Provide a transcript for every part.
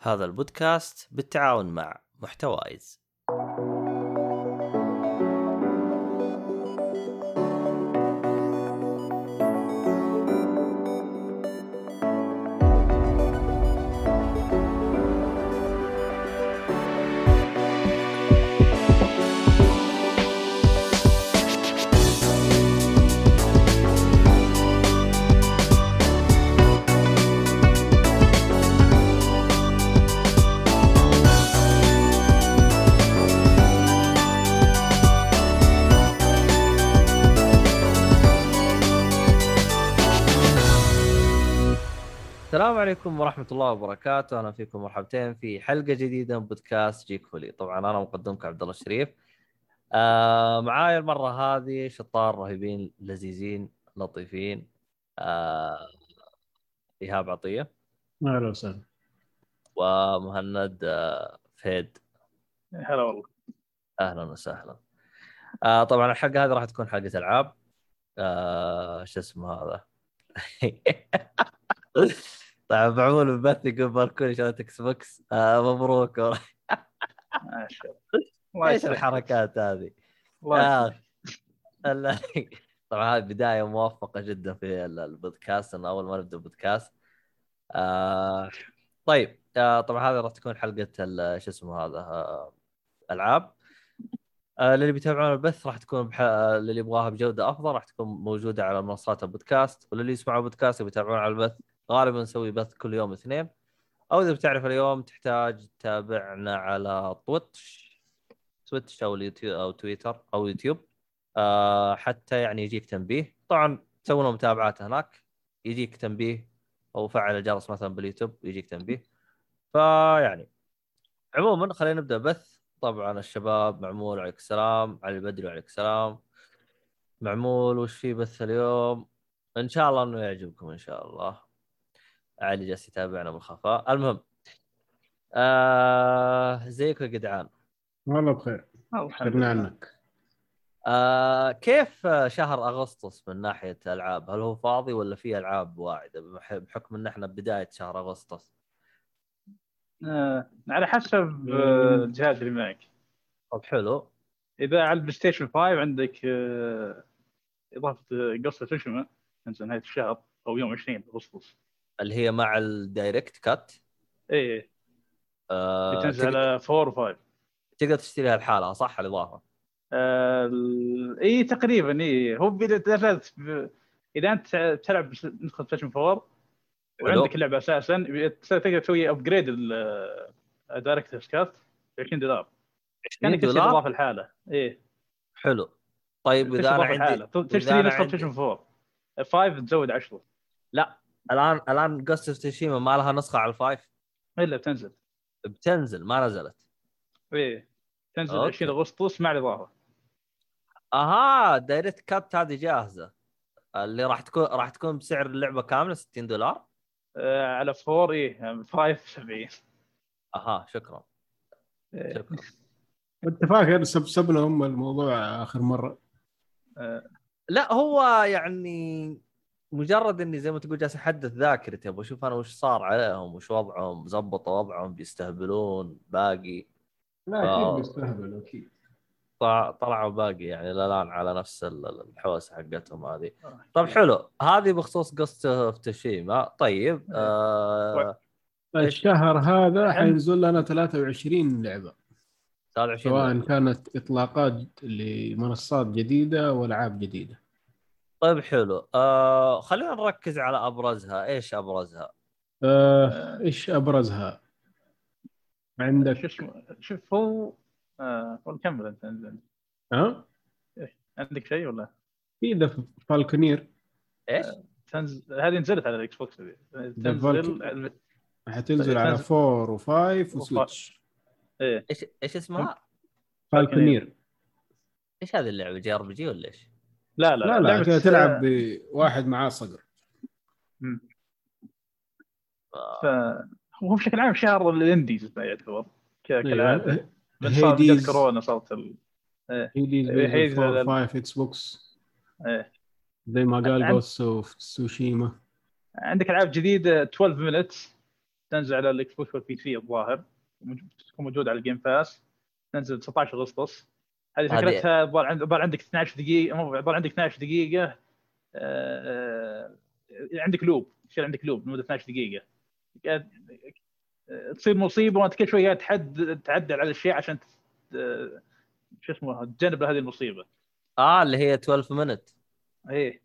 هذا البودكاست بالتعاون مع محتوايز. عليكم ورحمة الله وبركاته، أهلا فيكم مرحبتين في حلقة جديدة من بودكاست جيك فولي، طبعا أنا مقدمك عبد الله الشريف. آه معاي المرة هذه شطار رهيبين لذيذين لطيفين. آه إيهاب عطية. أهلا وسهلا. ومهند آه فهد. هلا والله. أهلا وسهلا. آه طبعا الحلقة هذه راح تكون حلقة ألعاب. آه شو اسمه هذا؟ طبعا معمول بث يقول باركوني شغلة Xbox؟ آه مبروك ما شاء الله. الله إيش. الحركات هذه؟ الله آه. طبعا هذه بداية موفقة جدا في ال- البودكاست إنه أول ما نبدأ البودكاست. آه طيب آه طبعا هذه راح تكون حلقة شو اسمه هذا؟ آه ألعاب. آه للي بيتابعون البث راح تكون بح... آه، للي يبغاها بجودة أفضل راح تكون موجودة على منصات البودكاست وللي يسمعوا بودكاست وبيتابعون على البث غالبا نسوي بث كل يوم اثنين. أو إذا بتعرف اليوم تحتاج تتابعنا على Twitch Twitch أو اليوتيوب أو تويتر أو يوتيوب. آه حتى يعني يجيك تنبيه. طبعا تسوون متابعات هناك. يجيك تنبيه. أو فعل الجرس مثلا باليوتيوب يجيك تنبيه. فيعني عموما خلينا نبدأ بث. طبعا الشباب معمول عليك السلام علي البدري وعليك السلام. معمول وش في بث اليوم؟ إن شاء الله إنه يعجبكم إن شاء الله. علي جالس يتابعنا بالخفاء. المهم آه زيكم يا جدعان والله بخير لله. عنك آه كيف آه، شهر أغسطس من ناحية ألعاب؟ هل هو فاضي ولا في ألعاب واعدة؟ بح- بحكم إن إحنا بداية شهر أغسطس؟ آه، على حسب آه، الجهاز اللي معك. طب حلو. إذا على ال PlayStation 5 عندك آه، إضافة Ghost of Tsushima تنزل نهاية الشهر أو يوم 20 أغسطس. اللي هي مع ال Director's Cut. اي آه تنزل تقدر, على 4 و5 تقدر تشتريها لحالها صح الاضافه؟ اي تقريبا اي هو اذا إذا أنت تلعب نسخه PlayStation 4 وعندك اللعبة أساسا تقدر تسوي upgrade ال Director's Cut ب 20 دولار. 20 كأنك تشتري دولار؟ إضافة لحاله إيه. حلو. طيب إذا أنا عندي تشتري نسخه PlayStation 4 5 تزود 10 الآن الآن Ghost of Tsushima ما لها نسخة على ال five. إلا بتنزل. بتنزل ما نزلت. إيه تنزل أوكي. 20 أغسطس مع الاضافه أها Director's Cut هذه جاهزة. اللي راح تكون راح تكون بسعر اللعبة كاملة 60 دولار. آه على 4 إيه 5 70 أها شكرا. إيه. شكرا. انت فاكر سبسب لهم الموضوع آخر مرة. آه، لا هو يعني مجرد إني زي ما تقول جالس أحدث ذاكرتي أبغى أشوف أنا وش صار عليهم وش وضعهم زبطوا وضعهم بيستهبلون باقي. لا آه. أكيد بيستهبل أكيد. طلع- طلعوا باقي يعني لا الآن على نفس ال- الحوسه حقتهم هذه. طب حلو. هذه بخصوص قصه في تشيما طيب آه الشهر هذا حينزل لنا 23 لعبة. 23 سواء كانت إطلاقات لمنصات جديدة وألعاب جديدة. طيب حلو. آه خلينا نركز على أبرزها. إيش أبرزها؟ آه، إيش أبرزها؟ شو عندك اسمه شوف هو آه هو نكمل أنت انزل. ها؟ عندك شيء ولا؟ في The Falconeer. إيش؟ تنزل هذه نزلت على ال Xbox هذه تنزل حتنزل على 4 و5 و Switch. إيه. إيش إيش اسمها؟ Falconeer. إيش هذه اللعبة؟ JRPG ولا إيش؟ لا لا لا لا لعبة- كذا تلعب بواحد معاه صقر. آه، ف- هو بشكل عام شهر ال indies يعتبر كالعاده. من صار كورونا صارت ال... Hades إيه، Hades 4 هذا- 5 Xbox. زي ما قال Ghost of Tsushima عندك ألعاب جديدة 12 Minutes تنزل على ال Xbox وال PC الظاهر. موجود- تكون موجوده على ال Game Pass تنزل 19 أغسطس. هذه فكرتها عند- الظاهر عندك 12 دقيقة مو عندك 12 دقيقة آه، آه، عندك loop يصير عندك loop لمدة 12 دقيقة. تصير مصيبة وأنت كل شوية قاعد تحد تعدل على الأشياء عشان آه، شو اسمه تجنب هذه المصيبة. آه اللي هي 12 Minutes إيه.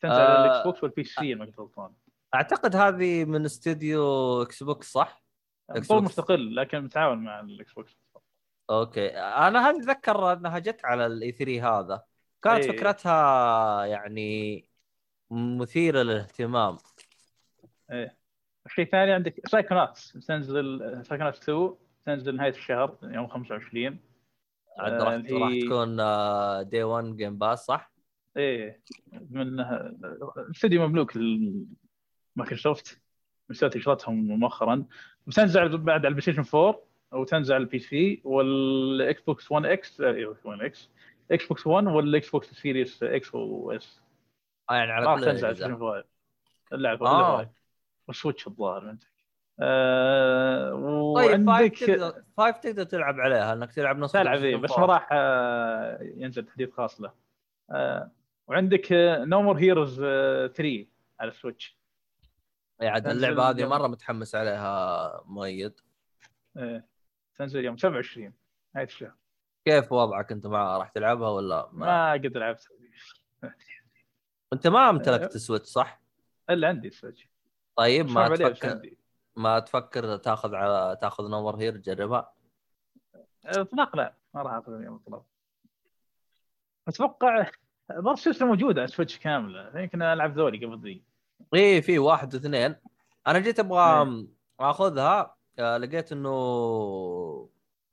تنزل آه، على ال Xbox وال PC ما كنت غلطان. أعتقد هذه من استوديو Xbox صح؟ إكس طور بوكس. مستقل لكن متعاون مع ال Xbox. أوكي. أنا هذه أتذكر أنها جت على ال E3 هذا. كانت إيه. فكرتها يعني مثيرة للاهتمام. إيه. شيء ثاني عندك Psychonauts تنزل Psychonauts 2 تنزل نهاية الشهر يوم 25 عاد آه، راح اللي- راح تكون Day 1 Game Pass صح؟ إيه. من استوديو مملوك لمايكروسوفت مسوي شغلتهم مؤخرا. وتنزل بعد على ال PlayStation 4 وتنزل على ال PC وال Xbox 1 X أيوه 1 X Xbox 1 وال Xbox Series X و S آه يعني على راح كل تنزل على الأجهزة. ال PlayStation 5 اللعبة آه. آه. وال Switch الظاهر عندك آه طيب وعندك five تقدر five تقدر تلعب عليها انك تلعب نص تلعب فيه PlayStation بس 4. ما راح آه، ينزل تحديث خاص له آه، وعندك No More Heroes 3 على ال Switch يعني عاد اللعبة هذه مرة متحمس عليها مؤيد آه، تنزل يوم 27 نهايه الشهر كيف وضعك؟ انت معها راح تلعبها ولا ما, ما قد لعبت انت ما امتلكت Switch صح؟ إلا عندي Switch. طيب ما تفكر ما تفكر تاخذ على تاخذ No More Heroes تجربها؟ اطلاق لا ما راح أخذ اليوم اطلاق أتوقع برضه السلسله موجوده Switch كامله يمكن ألعب ذولي قبل ذي. إيه في واحد واثنين. أنا جيت أبغى أخذها. آه، لقيت إنه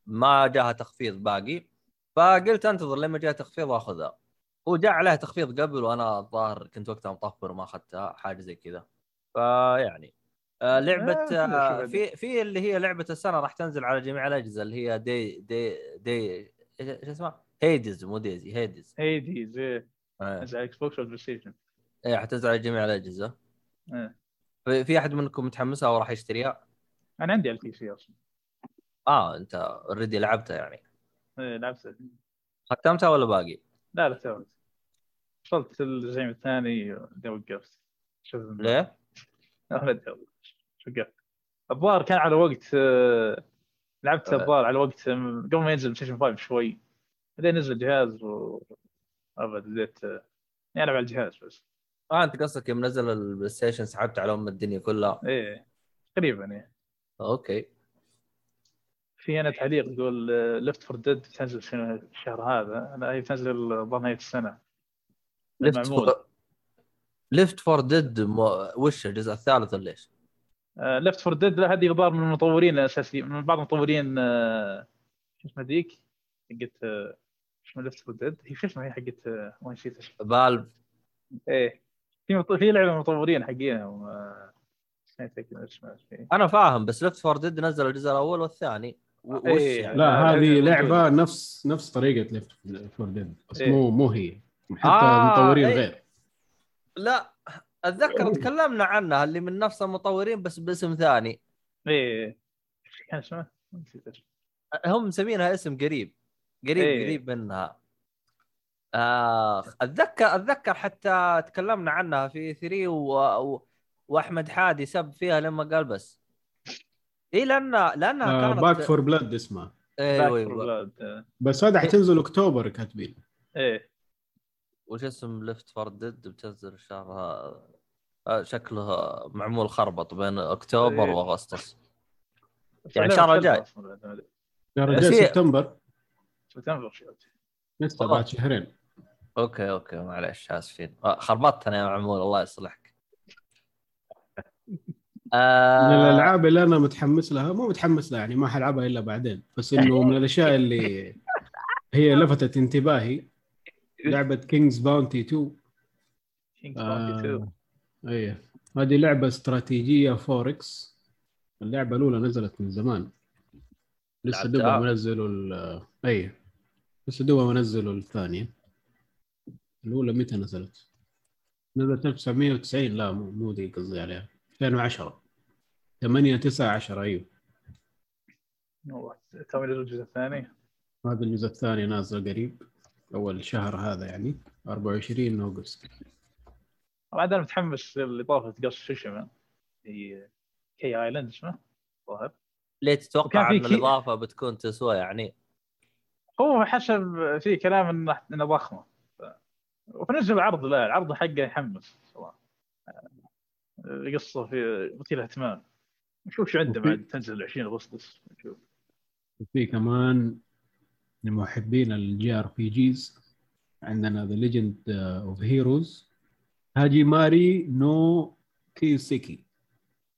ما جاها تخفيض باقي فقلت أنتظر لما جاء تخفيض اخذها وجاء عليها تخفيض قبل وأنا الظاهر كنت وقتها مطفر ما أخذتها حاجة زي كذا. فيعني آه، لعبة آه، آه، شوف في في اللي هي لعبة السنة راح تنزل على جميع الأجهزة اللي هي دي دي دي شو اسمها؟ هيدز مو ديزي هيدز هيدي زي إيه على Xbox وال PlayStation إيه، حتنزل على جميع الأجهزة. إيه. في في أحد منكم متحمسها وراح يشتريها؟ أنا عندي على ال PC أصلا. آه أنت already لعبتها يعني. إيه، لعبت. ختمتها ولا باقي؟ لا لا توت وصلت الزعيم الثاني بعدين وقفت ليه؟ لا وقفت الظاهر كان على وقت آه، لعبت. الظاهر على وقت آه، قبل ما ينزل Station 5 شوي. بعدين نزل الجهاز و أبد بديت آه، يعني ألعب على الجهاز بس. آه أنت قصدك يوم نزل ال PlayStation سحبت على أم الدنيا كلها. إيه تقريبا إيه. أوكي. في هنا تعليق يقول Left 4 Dead تنزل شنو الشهر هذا؟ لا هي تنزل الظاهر نهايه السنة. Left. 4 Left 4 Dead وش الجزء الثالث ولا إيش؟ Left 4 Dead هذه الظاهر من المطورين الاساسيين من بعض المطورين آه، شو اسمها ذيك؟ حقت شو اسمها Left 4 Dead هي شو اسمها هي حقت آه، ما نسيت Valve إيه. في في لعبة من المطورين حقينهم أنا فاهم بس Left 4 Dead نزل الجزء الأول والثاني و- وش إيه. يعني؟ لا هذه. لعبة نفس نفس طريقة Left 4 Dead بس إيه. مو مو هي حتى آه، مطورين إيه. غير لا أتذكر تكلمنا عنها اللي من نفس المطورين بس باسم ثاني إيه إيش كان هم مسمينها اسم قريب قريب إيه. قريب منها اخ اتذكر أتذكر حتى تكلمنا عنها في 3 و... و... وأحمد حادي سب فيها لما قال بس. اي لأن لأنها كانت Back 4 Blood اسمها. أيوه أيوه. آه، بس هذا حتنزل أكتوبر كاتبين. إيه. وش اسم Left 4 Dead بتنزل الشهر ها- آه، شكله معمول خربط بين أكتوبر إيه. وأغسطس. يعني الشهر الجاي. رجال هي- سبتمبر. سبتمبر. لسه. بعد شهرين. أوكي أوكي معلش آسفين. آه، خربطتنا يا معمول الله يصلحك. من آه الألعاب اللي أنا متحمس لها مو متحمس لها يعني ما حلعبها إلا بعدين بس إنه من الأشياء اللي هي لفتت انتباهي لعبة King's Bounty 2 King's Bounty 2. آه إيه. هذه لعبة استراتيجية 4X اللعبة الأولى نزلت من زمان. لسه؟ دوبها منزلوا ال اي لسه دوبها منزلوا الثانية. الأولى متى نزلت؟ نزلت 1990 لا مو مو دي قصدي عليها. 2010 8 9 10 أيوه. والله تو الجزء الثاني. هذا الجزء الثاني نازل قريب أول شهر هذا يعني 24 August بعد أنا متحمس لاضافه Ghost شو اسمه؟ Iki Island اسمه؟ ظاهر. ليه تتوقع إن كي- الإضافة بتكون تسوى يعني؟ هو حسب في كلام انها ضخمة. نفس العرض لا العرض حقه يحمس صراحة. القصة في مثير اهتمام نشوف شو عنده بعد تنزل 20 أغسطس. نشوف. وفي كمان لمحبين ال JRPGs عندنا The Legend of Heroes Hajimari no Kiseki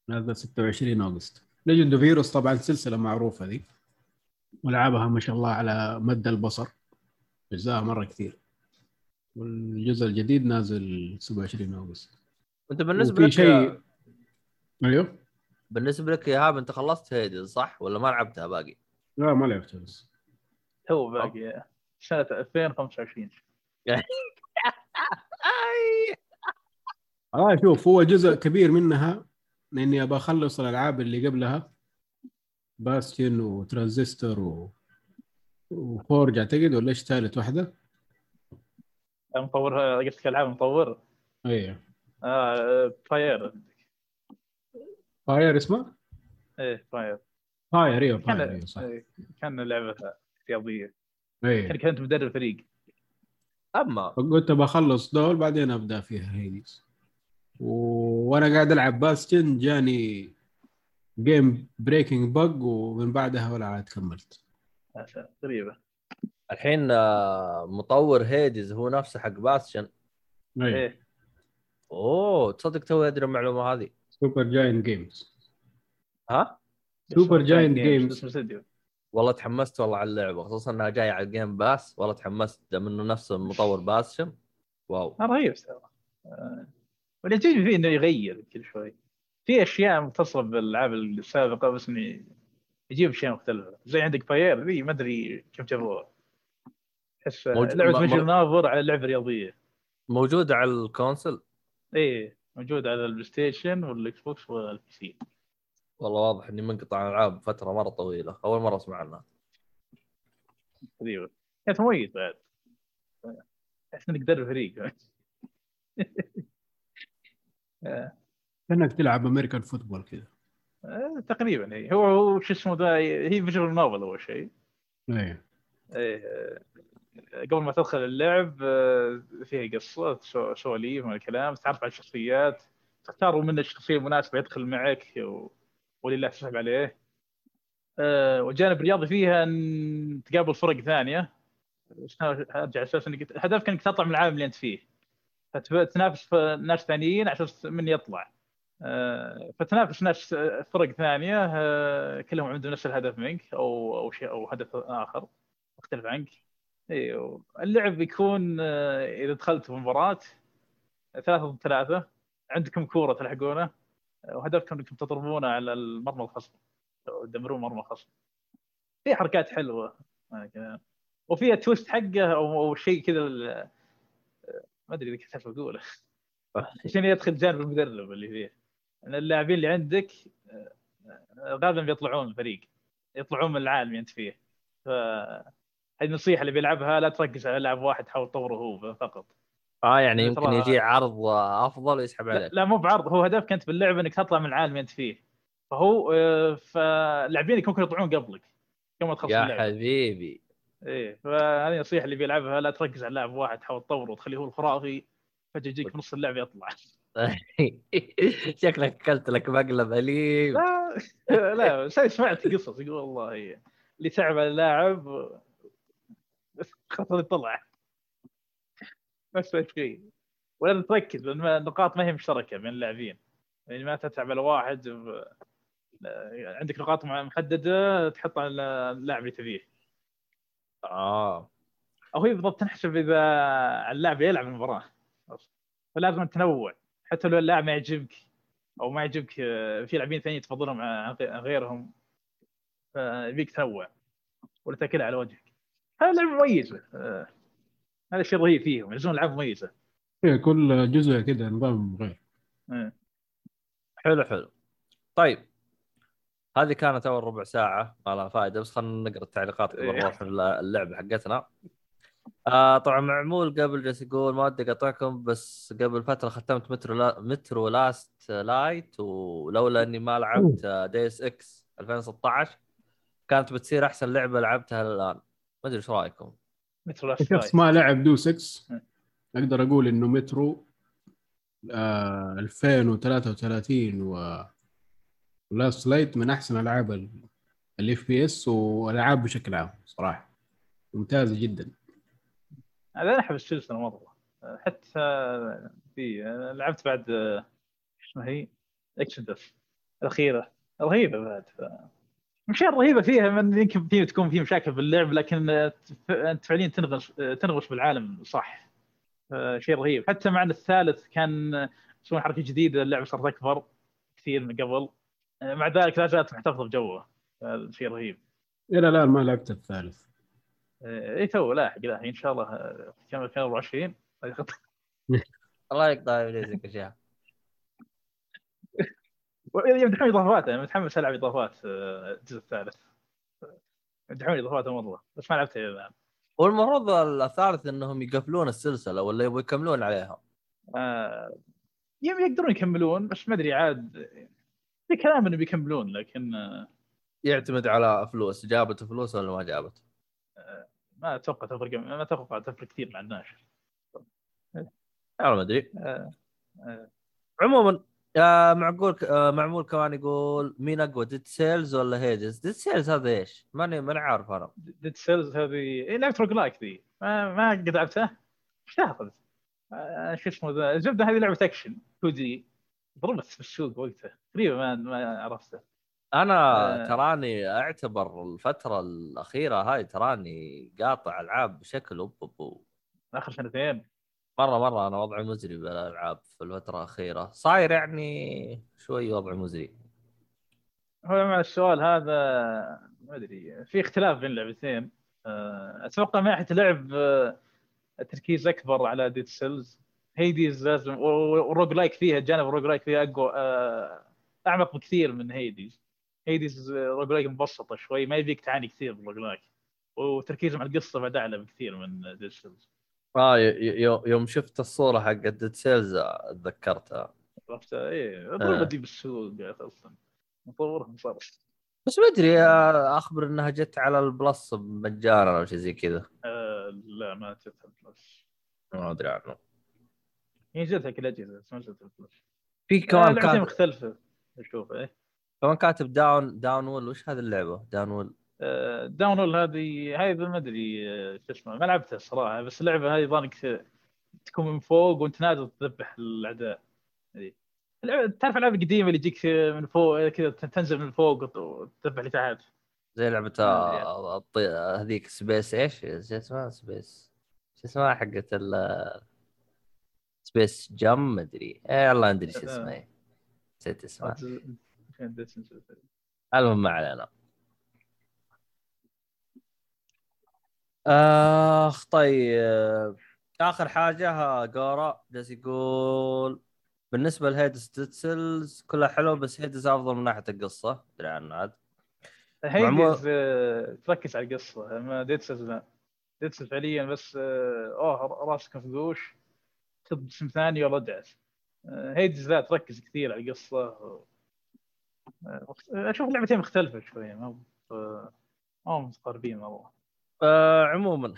هذا 26 August Legend of Heroes طبعا سلسلة معروفة دي والعابها ما شاء الله على مد البصر. اجزاء مرة كثير. والجزء الجديد نازل 27 August انت بالنسبة لك شيء أيوه. بالنسبة لك يا هاب انت خلصت Hades صح؟ ولا ما لعبتها باقي؟ لا ما لعبته بس. تو باقي سنة 2025 آه شوف هو جزء كبير منها لأني ابى أخلص الألعاب اللي قبلها. Bastion و Transistor و... وفورج أعتقد ولا إيش ثالث واحدة؟ مطور قلت لك ألعاب مطور. أيوه آه Pyre. Pyre اسمه؟ إيه Pyre. Pyre إيوه Pyre كان إيوه صح. إيه، كان لعبة رياضيه أيوه كان كنت مدرب فريق. أما قلت بخلص دول بعدين أبدأ فيها Hades و... وأنا قاعد ألعب Bastion جاني game breaking bug ومن بعدها ولا عاد كملت. غريبة. الحين آه، مطور Hades هو نفسه حق Bastion أيوه إيه. أوه تصدق توي أدري المعلومة هذه. Supergiant Games ها؟ Supergiant Games والله تحمست والله على اللعبة خصوصا إنها جاية على ال Game Pass والله تحمست دام إنه نفس مطور Bastion واو. آه، رهيب ترى آه، واللي يعجبني فيه إنه يغير كل شوي. في أشياء متصلة بالألعاب السابقة بس انه يجيب أشياء مختلفة. زي عندك Pyre ذي ما أدري كم جابوها. تحس لعبة ناظر على لعبة رياضية. موجودة على ال console؟ إيه موجود على ال PlayStation وال Xbox وال PC. والله واضح إني منقطع عن ألعاب فترة مرة طويلة أول مرة أسمع عنها. غريبه كانت مميز بعد تحس إنك تدرب فريق. كأنك تلعب American football كذا. آه، تقريبا هي. هو هو شو اسمه ذا هي visual novel أول شيء. أيوه إيه، آه، قبل ما تدخل اللعب آه، فيها قصة سو- سواليف من الكلام. تتعرف على الشخصيات. تختار من الشخصيه المناسبه يدخل معك و- ولله تسحب عليه. آه، والجانب الرياضي فيها إن تقابل فرق ثانية. أرجع على أساس انك هدفك إنك تطلع من العالم اللي أنت فيه. فتنافس ناس ثانيين عشان من يطلع. آه، فتنافس ناس فرق ثانية كلهم عندهم نفس الهدف منك أو أو شيء أو هدف آخر مختلف عنك. أيوه اللعب بيكون آه، إذا دخلت في مباراة ثلاثة ضد ثلاثة عندكم كورة تلحقونه وهدفكم إنكم تضربونه على المرمى الخصم تدمرون مرمى الخصم. في حركات حلوة كذا. وفيها تويست حقه أو شيء كذا آه، ما أدري إذا كنت أقوله. عشان يدخل جانب المدرب اللي فيه. ان اللاعبين اللي عندك آه، غالبا بيطلعون الفريق يطلعون من العالم اللي أنت فيه. ف النصيحة اللي بيلعبها لا تركز على لاعب واحد حاول تطوره هو فقط. آه يعني يمكن يجي عرض أفضل ويسحب لا, عليك. لا مو بعرض هو هدفك انت باللعبة إنك تطلع من العالم أنت فيه. فهو آه، فلاعبينك ممكن يطلعون قبلك يوم ما تخلص يا اللعبة. حبيبي. إيه فهذه النصيحة اللي بيلعبها لا تركز على لاعب واحد حاول تطوره وتخليه هو الخرافي فجأة يجيك في نص اللعبة يطلع. شكلك أكلت لك مقلب اليم لا لا سمعت قصص يقول والله اللي تعب على اللاعب خاطر يطلع. بس شيء. ولا تركز لأن النقاط ما هي مشتركة بين اللاعبين. يعني ما تتعب على واحد ب- عندك نقاط محددة تحطها على اللاعب اللي تبيه. آه. أو هي بالضبط تنحسب إذا اللاعب يلعب المباراة. فلازم تنوع حتى لو اللاعب ما يعجبك أو ما يعجبك آه، في لاعبين ثانيين تفضلهم عن غيرهم فيبيك تنوع. ولا تأكلها على وجهك. هذه لعبه مميزه. آه، هذا الشيء رهيب فيهم يعزون العاب مميزة. إيه، كل جزء كذا نظام غير آه. حلو حلو. طيب. هذه كانت أول ربع ساعة. ما لها فائده بس خلينا نقرأ التعليقات قبل إيه. نروح اللعبة حقتنا. آه طبعا معمول قبل جالس يقول ما ودي اقاطعكم بس قبل فترة ختمت مترو لا Metro Last Light ولولا إني ما لعبت Deus Ex 2016 كانت بتصير أحسن لعبة لعبتها الان ما أدري إيش رأيكم. Last شخص Light. ما لعب دو 6 م. أقدر أقول إنه مترو آه 2033 و Last Light من أحسن ألعاب ال FPS والالعاب بشكل عام صراحة. ممتازه جدا. أنا أحب السلسله مره حتى في لعبت بعد شو اسمها هي؟ Exodus الأخيرة. رهيبة بعد. ف... مشاعر رهيبة فيها من يمكن فيه تكون في مشاكل باللعب لكن أنت فعليا تنغش تنغش بالعالم صح. شيء رهيب. حتى مع الثالث كان يسوون حركه جديده اللعبه صارت أكبر كثير من قبل. مع ذلك لا زالت محتفظة بجوه. هذا شيء رهيب. إلى الآن ما لعبت الثالث. إي تو لاحق لاحق إن شاء الله كان 2024 الله يقطع إبليسك اشياء يمدحون إضافات أنا متحمس ألعب إضافات آه، الجزء الثالث. يمدحون إضافات مره بس ما لعبتها إلى الان والمفروض الثالث إنهم يقفلون السلسلة ولا يبغوا يكملون عليها؟ آه، يم- يقدرون يكملون بس ما أدري عاد في كلام إنه بيكملون لكن آه، يعتمد على فلوس جابت فلوس ولا ما جابت؟ ما أتوقع تفرق ما أتوقع تفرق كثير مع الناشر. أنا ما أدري. آه، آه، عموما آه معقول آه معمول كمان يقول مين أقوى Dead Cells ولا Hades Dead Cells هذا إيش؟ ماني ماني عارف أنا. Dead Cells هذه لعبه roguelike ذي. ما ما قد لعبتها؟ إيش تأخذ؟ آه، شو اسمه ذا؟ الزبده هذه لعبة اكشن 2 دي ضربت في السوق وقتها. تقريبا ما ما عرفتها. أنا آه. تراني أعتبر الفترة الأخيرة هاي تراني قاطع ألعاب بشكل أوب أوب. آخر سنتين. مرة مرة أنا وضعي مزري بالألعاب في الفترة الأخيرة. صاير يعني شوي وضعي مزري. هو مع السؤال هذا ما أدري في اختلاف بين اللعبتين آه، أتوقع من ناحيه لعب آه، التركيز أكبر على Dead Cells Hades لازم وال roguelike فيها جانب ال roguelike فيها أقوى آه، أعمق بكثير من Hades Hades roguelike مبسطة شوي ما يبيك تعاني كثير بال roguelike وتركيزهم على القصة بعد أعلى بكثير من Dead Cells آه يوم شفت الصورة حق Dead Cells تذكرتها عرفت؟ إيه ضربه دي بالسوق أصلا. مطورهم صار بس ما أدري آه، أخبر إنها جت على ال Plus مجانا أو شيء زي كذا. آه لا ما جتها Plus ما أدري عنه. هي جتها كل اجهزه بس ما جتها Plus في كمان كمان لعبتين كاتب مختلفة أشوف إيه. كمان كاتب Down Downwell وش هذه اللعبة؟ Downwell آه، Downwell هذه هذه ما أدري آه، شو اسمه ما لعبتها الصراحه بس اللعبة هذه ظنك تكون من فوق وانت نازل تذبح الأعداء. اللعبة- تعرف الالعاب القديمه اللي يجيك من فوق كذا تنزل من فوق وت- وتذبح اللي تحت زي لعبة آه،. هذيك Space إيش؟ شو اسمها؟ Space. شو اسمها حقت ال Space جم؟ مدري إيه والله أدري شو اسمها. إيه. نسيت اسمها. المهم ما علينا. آخ طيب. آخر حاجة جورا جالس يقول بالنسبة لهيدس تتسلز كلها حلوة بس هيدس أفضل من ناحية القصة. أدري عنه عاد. آه، تركز على القصة. ما ديتسز لا ديتسز فعليا بس آه، أوه راسك مفقوش. تب اسم ثاني ولا ادعس آه، هيديز لا تركز كثير على القصة. أشوف اللعبتين مختلفة شوية ما هم متقاربين مره آه عموما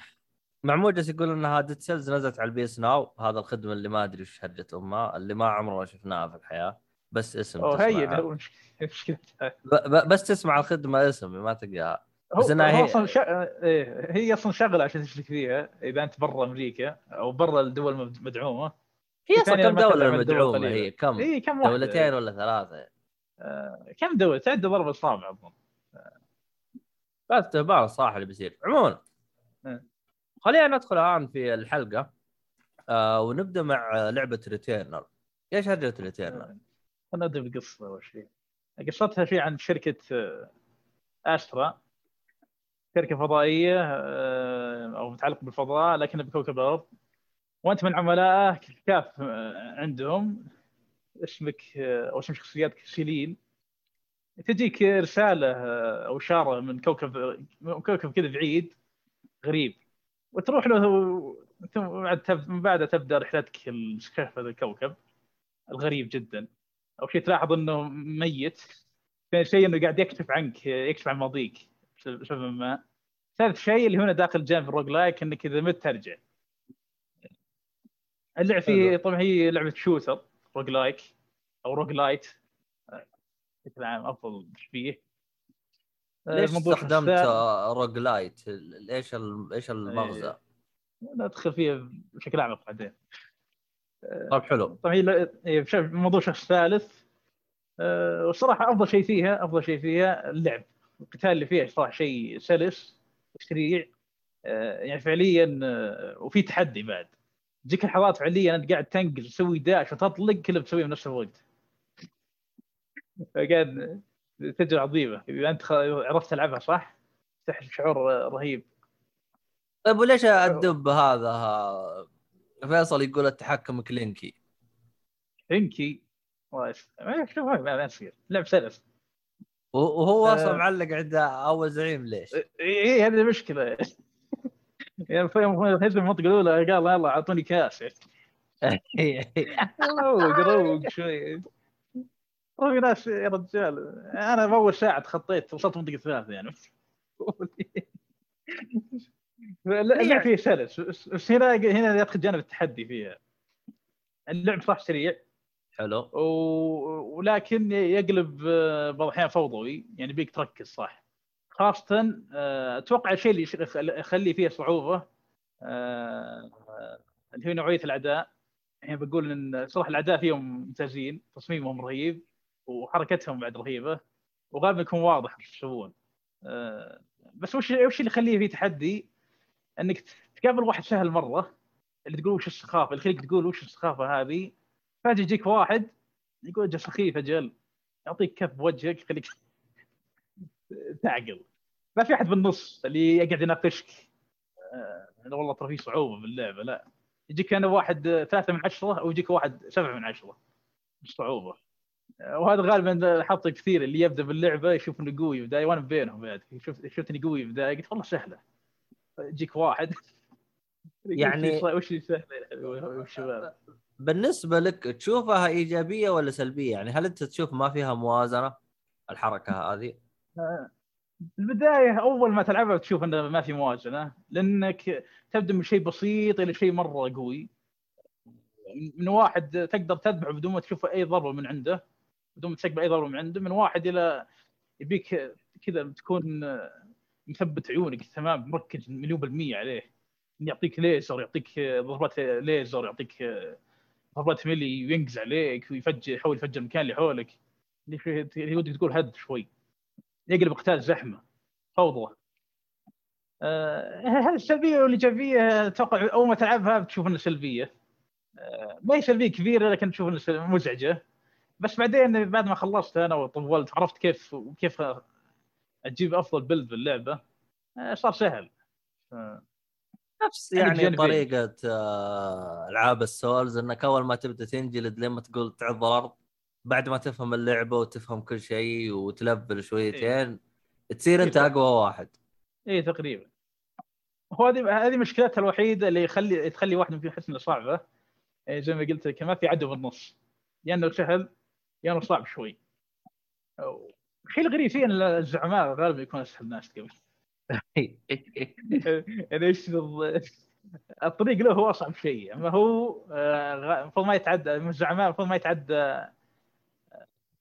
معمول جالس يقول انها Dead Cells نزلت على ال PS Now. هذا الخدمة اللي ما أدري وش هرجه أمها اللي ما عمرنا شفناها في الحياة. بس اسم أوه هي مشكلتها بس تسمع الخدمة اسم ما تلقاها بس هو هي- أصلا شا... إيه هي أصلا شغلة عشان تشترك فيها إذا أنت برا أمريكا أو برا الدول المدعومه هي أصلا كم دولة مدعومة. هي؟ كم؟ اي كم واحدة؟ دولتين ولا ثلاثة؟ آه، كم دولة؟ تعد ضرب اصابع اظن بس تبان صراحة اللي بيصير. عموما إيه. خلينا ندخل الآن في الحلقة آه ونبدأ مع لعبة Returnal إيش هرجه Returnal؟ خلينا نبدا بالقصة أول شيء. قصتها شيء عن شركة آه، ASTRA شركة فضائية آه، أو متعلقة بالفضاء لكنها بكوكب الأرض. وأنت من عملائه كشاف آه، عندهم؟ اسمك آه، أو اسم شخصياتك Selene تجيك رسالة آه، أو إشارة من كوكب من كوكب كذا بعيد غريب وتروح له ثم بعد من بعدها تبدأ رحلتك لاستكشاف هذا الكوكب الغريب جدا. أول شيء تلاحظ إنه ميت. ثاني شيء إنه قاعد يكشف عنك يكشف عن ماضيك بسبب ما. ثالث شيء اللي هنا داخل جانب ال roguelike إنك إذا مت ترجع. اللعبة فيه طبعا هي لعبة shooter roguelike أو roguelite. بشكل عام أفضل تشبيه ليش الموضوع استخدمت حساس. roguelite؟ إيش إيش المغزى؟ إيه. ندخل فيه بشكل أعمق بعدين طيب حلو طبعا بش- موضوع شخص ثالث والصراحة أفضل شيء فيها أفضل شيء فيها اللعب القتال اللي فيها صراحة شيء سلس وسريع يعني فعليا وفي تحدي بعد تجيك لحظات فعليا أنت قاعد تنقز تسوي داش وتطلق كلها بتسويه بنفس الوقت قاعد تجربه عظيمة. إذا أنت عرفت تلعبها صح؟ تحس بشعور أه، رهيب. طيب وليش الدب هذا؟ فيصل يقول التحكم كلينكي. يس- ما ما يصير لعب سلس وهو أصلا آه. معلق عند أول زعيم ليش؟ إي إيه، هذه المشكلة. يعني في المنطقة الأولى قال يلا أعطوني كاس. روق روق شوي. في ناس يا رجال. أنا باول ساعة تخطيت وصلت منطقة ثلاثة يعني. اللعب فيه سلس بس- هنا هنا يدخل جانب التحدي فيها. اللعب صح سريع. حلو. و... ولكن يقلب بعض الأحيان فوضوي. يعني بيك تركز صح. خاصة آه، أتوقع الشيء اللي يخلي فيه صعوبة آه، اللي هو نوعية الاعداء يعني بقول إن صراحة الاعداء فيهم ممتازين تصميمهم رهيب. وحركتهم بعد رهيبة وغالبا يكون واضح إيش يسوون آه، بس وش وش اللي يخليه فيه تحدي؟ إنك تقابل واحد سهل مرة اللي تقول وش السخافة اللي يخليك تقول وش السخافة هذه فجأة يجيك واحد يقول أجل سخيف أجل. يعطيك كف بوجهك يخليك تعقل. ما في أحد بالنص اللي يقعد يناقشك. لا والله ترى في صعوبة باللعبة لا. يجيك أنا واحد ثلاثة من عشرة أو يجيك واحد سبعة من صعوبة. آه، وهذا غالبا حاطه كثير اللي يبدأ باللعبة يشوف إنه قوي بدايه وأنا بينهم بعد. شفت شفتني قوي بدايه قلت والله سهلة. يجيك واحد. يعني- وش اللي سهله يا شباب. بالنسبة لك تشوفها إيجابية ولا سلبية؟ يعني هل أنت تشوف ما فيها موازنة؟ الحركة هذه؟ البداية أول ما تلعبها تشوف إنه ما في موازنة. لأنك تبدأ من شيء بسيط إلى شيء مرة قوي. من واحد تقدر تتبعه بدون ما تشوف أي ضربة من عنده. بدون ما تستقبل اي ضربه من عنده من واحد إلى يبيك كذا تكون مثبت عيونك تمام مركز مليون بالمية عليه. يعطيك ليزر يعطيك ضربات ليزر يعطيك ضربات ملي وينقز عليك ويفجر يحاول يفجر المكان اللي حولك. اللي ودك تقول هد شوي. يقلب قتال زحمة فوضى. آه هذه السلبية والإيجابية أتوقع أول ما تلعبها بتشوف إنها سلبية. آه ما هي سلبية كبيرة لكن تشوف إنها مزعجة. بس بعدين بعد ما خلصت أنا وطولت عرفت كيف وكيف أجيب افضل build باللعبه آه صار سهل. آه نفس يعني. طريقة آه، ألعاب ال Souls إنك أول ما تبدأ تنجلد لين ما تقول تعض الأرض بعد ما تفهم اللعبة وتفهم كل شيء وتلفل شويتين تصير أنت إيه. أقوى واحد. اي تقريبا. هو هذه هذه مشكلتها الوحيدة اللي يخلي تخلي واحد فيهم يحس إنه صعبة. إيه زي ما قلت لك ما في عدو بالنص. يا انه سهل انه صعب شوي. الشيء الغريب فيه ان الزعماء غالبا يكون أسهل ناس قبل يعني إيش الطريق له هو أصعب شيء. أما هو آه، المفروض ما يتعدى الزعماء المفروض ما يتعدى.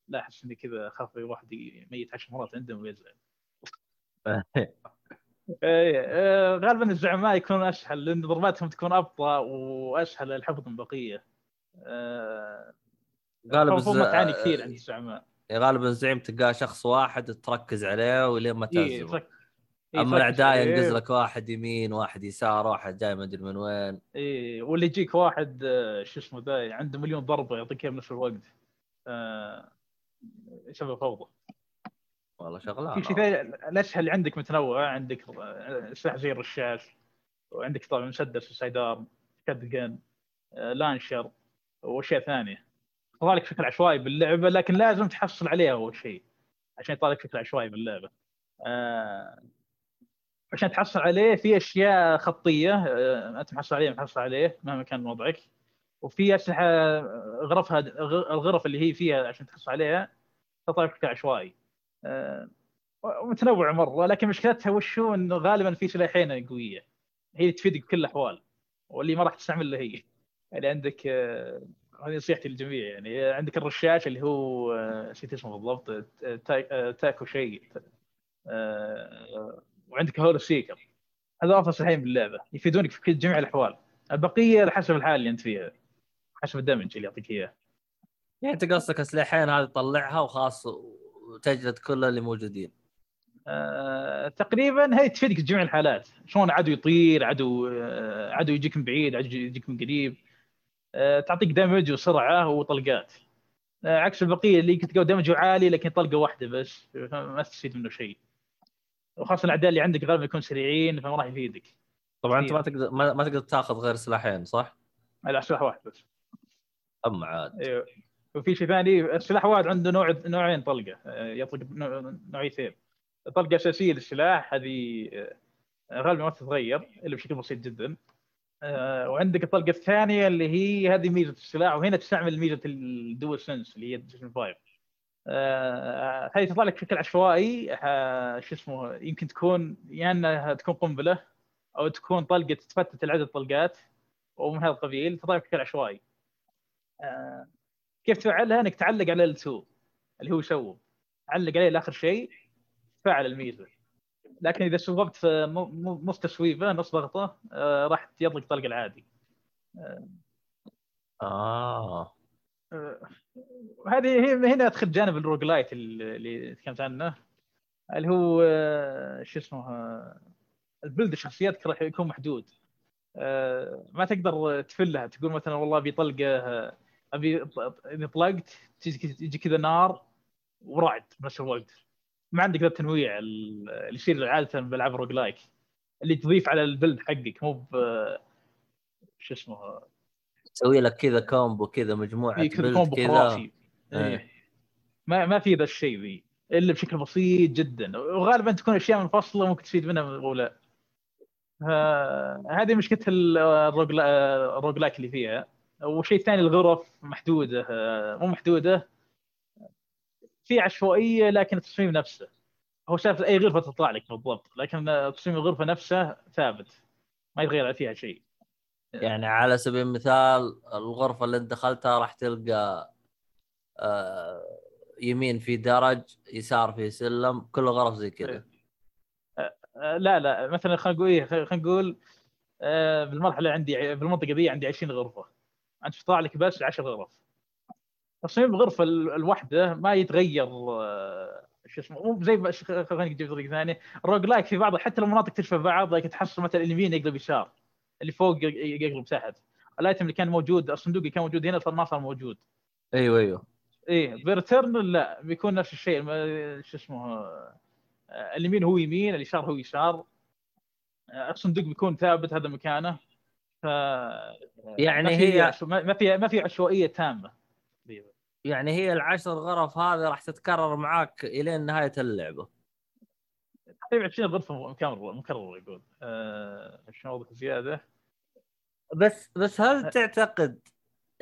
لا أحس إني كذا أخاف واحد يميت عشر مرات عندهم ويزعل. إيه، آه، غالبا الزعماء يكونون أسهل لأن ضرباتهم تكون أبطأ وأسهل الحفظ من بقية. آه، غالبا ما تعاني كثير عند الزعماء. غالبا الزعيم تلقاه شخص واحد تركز عليه ولين ما إيه، تهزمه ترك- إيه، أما الاعداء. ينقز لك واحد يمين واحد يسار واحد جاي ما أدري من وين. إيه واللي يجيك واحد آه، شو اسمه ذا عنده مليون ضربة يعطيك اياها بنفس الوقت. آه، يسبب فوضى والله شغلانه في شيء الاسلحه اللي عندك متنوعه عندك آه، سلاح زي الرشاش وعندك طبعا مسدس السايد ارم شد جن آه، لانشر وأشياء ثانية. كذلك بشكل عشوائي باللعبة لكن لازم تحصل عليها أول شيء عشان يطلع لك بشكل عشوائي باللعبة. آه، عشان تحصل عليه في أشياء خطية آه، أنت محصل عليه محصل عليه مهما كان وضعك. وفي أسلحة غرفها الغرف اللي هي فيها عشان تحصل عليها تطلع بشكل عشوائي آه، متنوع مرة لكن مشكلتها وشو؟ إنه غالبا في سلاحين قوية. هي اللي تفيدك بكل الأحوال واللي ما راح تستعملها هي. يعني عندك آه، هذه نصيحتي للجميع يعني. عندك الرشاش اللي هو نسيت اسمه بالضبط تاكو شيء وعندك Hollowseeker. هذا أفضل سلاحين باللعبة يفيدونك في جميع الأحوال. البقية على حسب الحال اللي أنت فيها حسب ال damage اللي يعطيك إياه. يعني أنت قصدك اسلحين هذه تطلعها وخلاص وتجلد كل اللي موجودين. أه تقريبا هي تفيدك في جميع الحالات. شلون عدو يطير عدو عدو يجيك من بعيد عدو يجيك من قريب. تعطيك دمج وسرعة وطلقات. أه عكس البقية اللي تلقى دمجه عالي لكن طلقة واحدة بس ما تستفيد منه شيء. وخاصة الأعداء اللي عندك غالبا يكونوا سريعين فما راح يفيدك. طبعا أنت ما تقدر ما, تقدر تاخذ غير سلاحين صح؟ لا سلاح واحد بس. اما عاد. أيوه وفي شيء ثاني السلاح واحد عنده نوع نوعين طلقة. آه، يطلق نوعيتين الطلقه الاساسيه للسلاح هذه آه، غالبا ما تتغير إلا بشكل بسيط جدا. آه، وعندك الطلقة الثانية اللي هي هذه ميزة السلاح وهنا تستعمل ميزة الدول سنس اللي هي الديجن 5 هذه تطلع لك بشكل عشوائي شو اسمه يمكن تكون يا يعني أنها تكون قنبلة أو تكون طلقة تفتت العدد طلقات ومن هذا القبيل تطلع بشكل عشوائي. آه، كيف تفعلها؟ إنك تعلق على ال2 اللي هو يسوب علق عليه لآخر شيء فعل الميزة. لكن إذا سوبت في نص تسويبه نص ضغطه آه، راح يطلق طلق العادي. آه, آه. هذه هنا أدخل جانب الروج لايت اللي تكلمت عنه اللي هو شو اسمه ال build الشخصيات راح يكون محدود. ما تقدر تفلها تقول مثلا والله أبي طلقة أبي اذا طلقت تجي كذا نار ورعد بنفس الوقت ما عندك ذا التنويع اللي يصير عادة بألعاب roguelike. اللي تضيف على ال build حقك مو ب شو اسمه؟ تسوي لك كذا combo كذا مجموعة إيه كذا combo كذا. إيه. إيه. ما ما في ذا الشيء ذي إلا بشكل بسيط جدا. وغالبا تكون أشياء منفصلة ممكن تستفيد منها أو لا. هذه مشكلة الروج لايك اللي فيها. وشيء ثاني الغرف محدودة. مو محدودة. في عشوائية لكن التصميم نفسه. هو شايف أي غرفة تطلع لك بالضبط لكن تصميم الغرفة نفسه ثابت. ما يتغير فيها شيء. يعني على سبيل المثال الغرفة اللي أنت دخلتها راح تلقى آه، يمين في درج يسار في سلم كل غرف زي كذا. إيه. آه، آه، لا لا. مثلا خلينا نقول إيه خلينا نقول بالمرحلة عندي بالمنطقة دي عندي 20 غرفة. أنت تطلع لك بس 10 غرف. تصميم الغرفة الواحده ما يتغير شو اسمه مو زي خلينا نجيب طريقه ثانية ال roguelike في بعض حتى المناطق تشبه بعض لكن تحصل مثلا اليمين يقلب يسار اللي فوق يقلب تحت. ال item اللي كان موجود الصندوق اللي كان موجود هنا صار ما صار موجود. أيوه أيوه. إيه ب Returnal بيكون نفس الشيء شو اسمه آه، اليمين هو يمين اليسار هو يسار. آه، الصندوق بيكون ثابت هذا مكانه. ف يعني ما هي ما في ما في عشوائية تامة. يعني هي العشر غرف هذه راح تتكرر معاك إلين نهاية اللعبة تقريبا 20 غرفه مكرر مكرر يقول أه... عشان اوضح زيادة بس بس هل تعتقد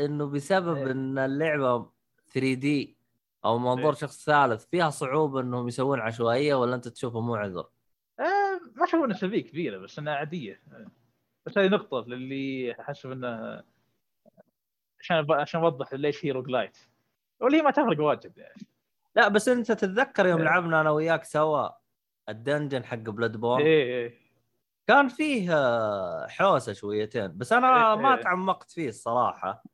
إنه بسبب إيه. إن اللعبة 3 دي أو منظور إيه. شخص ثالث فيها صعوبة إنهم يسوون عشوائية ولا أنت تشوفه مو عذر؟ أه ما أشوف إنها سلبيه كبيرة بس إنها عادية بس هذه نقطة للي احسب انه عشان عشان أوضح ليش هي roguelite واللي هي ما تفرق واجد يعني. لا بس انت تتذكر يوم إيه. لعبنا أنا وياك سوا ال dungeon حق Bloodborne إيه إيه. كان فيه آه، حوسة شويتين بس أنا إيه ما إيه. تعمقت فيه الصراحة.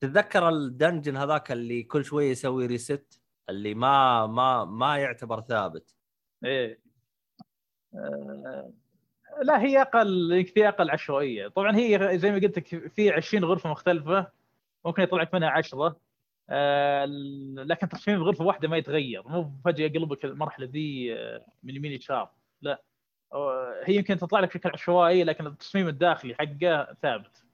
تتذكر ال dungeon هذاك اللي كل شوية يسوي reset اللي ما ما ما يعتبر ثابت. إيه. آه لا هي أقل في أقل عشوائية. طبعا هي زي ما قلت لك في 20 غرفة مختلفة ممكن يطلع لك منها 10 آه لكن تصميم غرفه واحدة ما يتغير. مو فجأة يقلبك المرحلة دي آه، من يمين يسار لا. هي يمكن تطلع لك بشكل عشوائي لكن التصميم الداخلي حقه ثابت.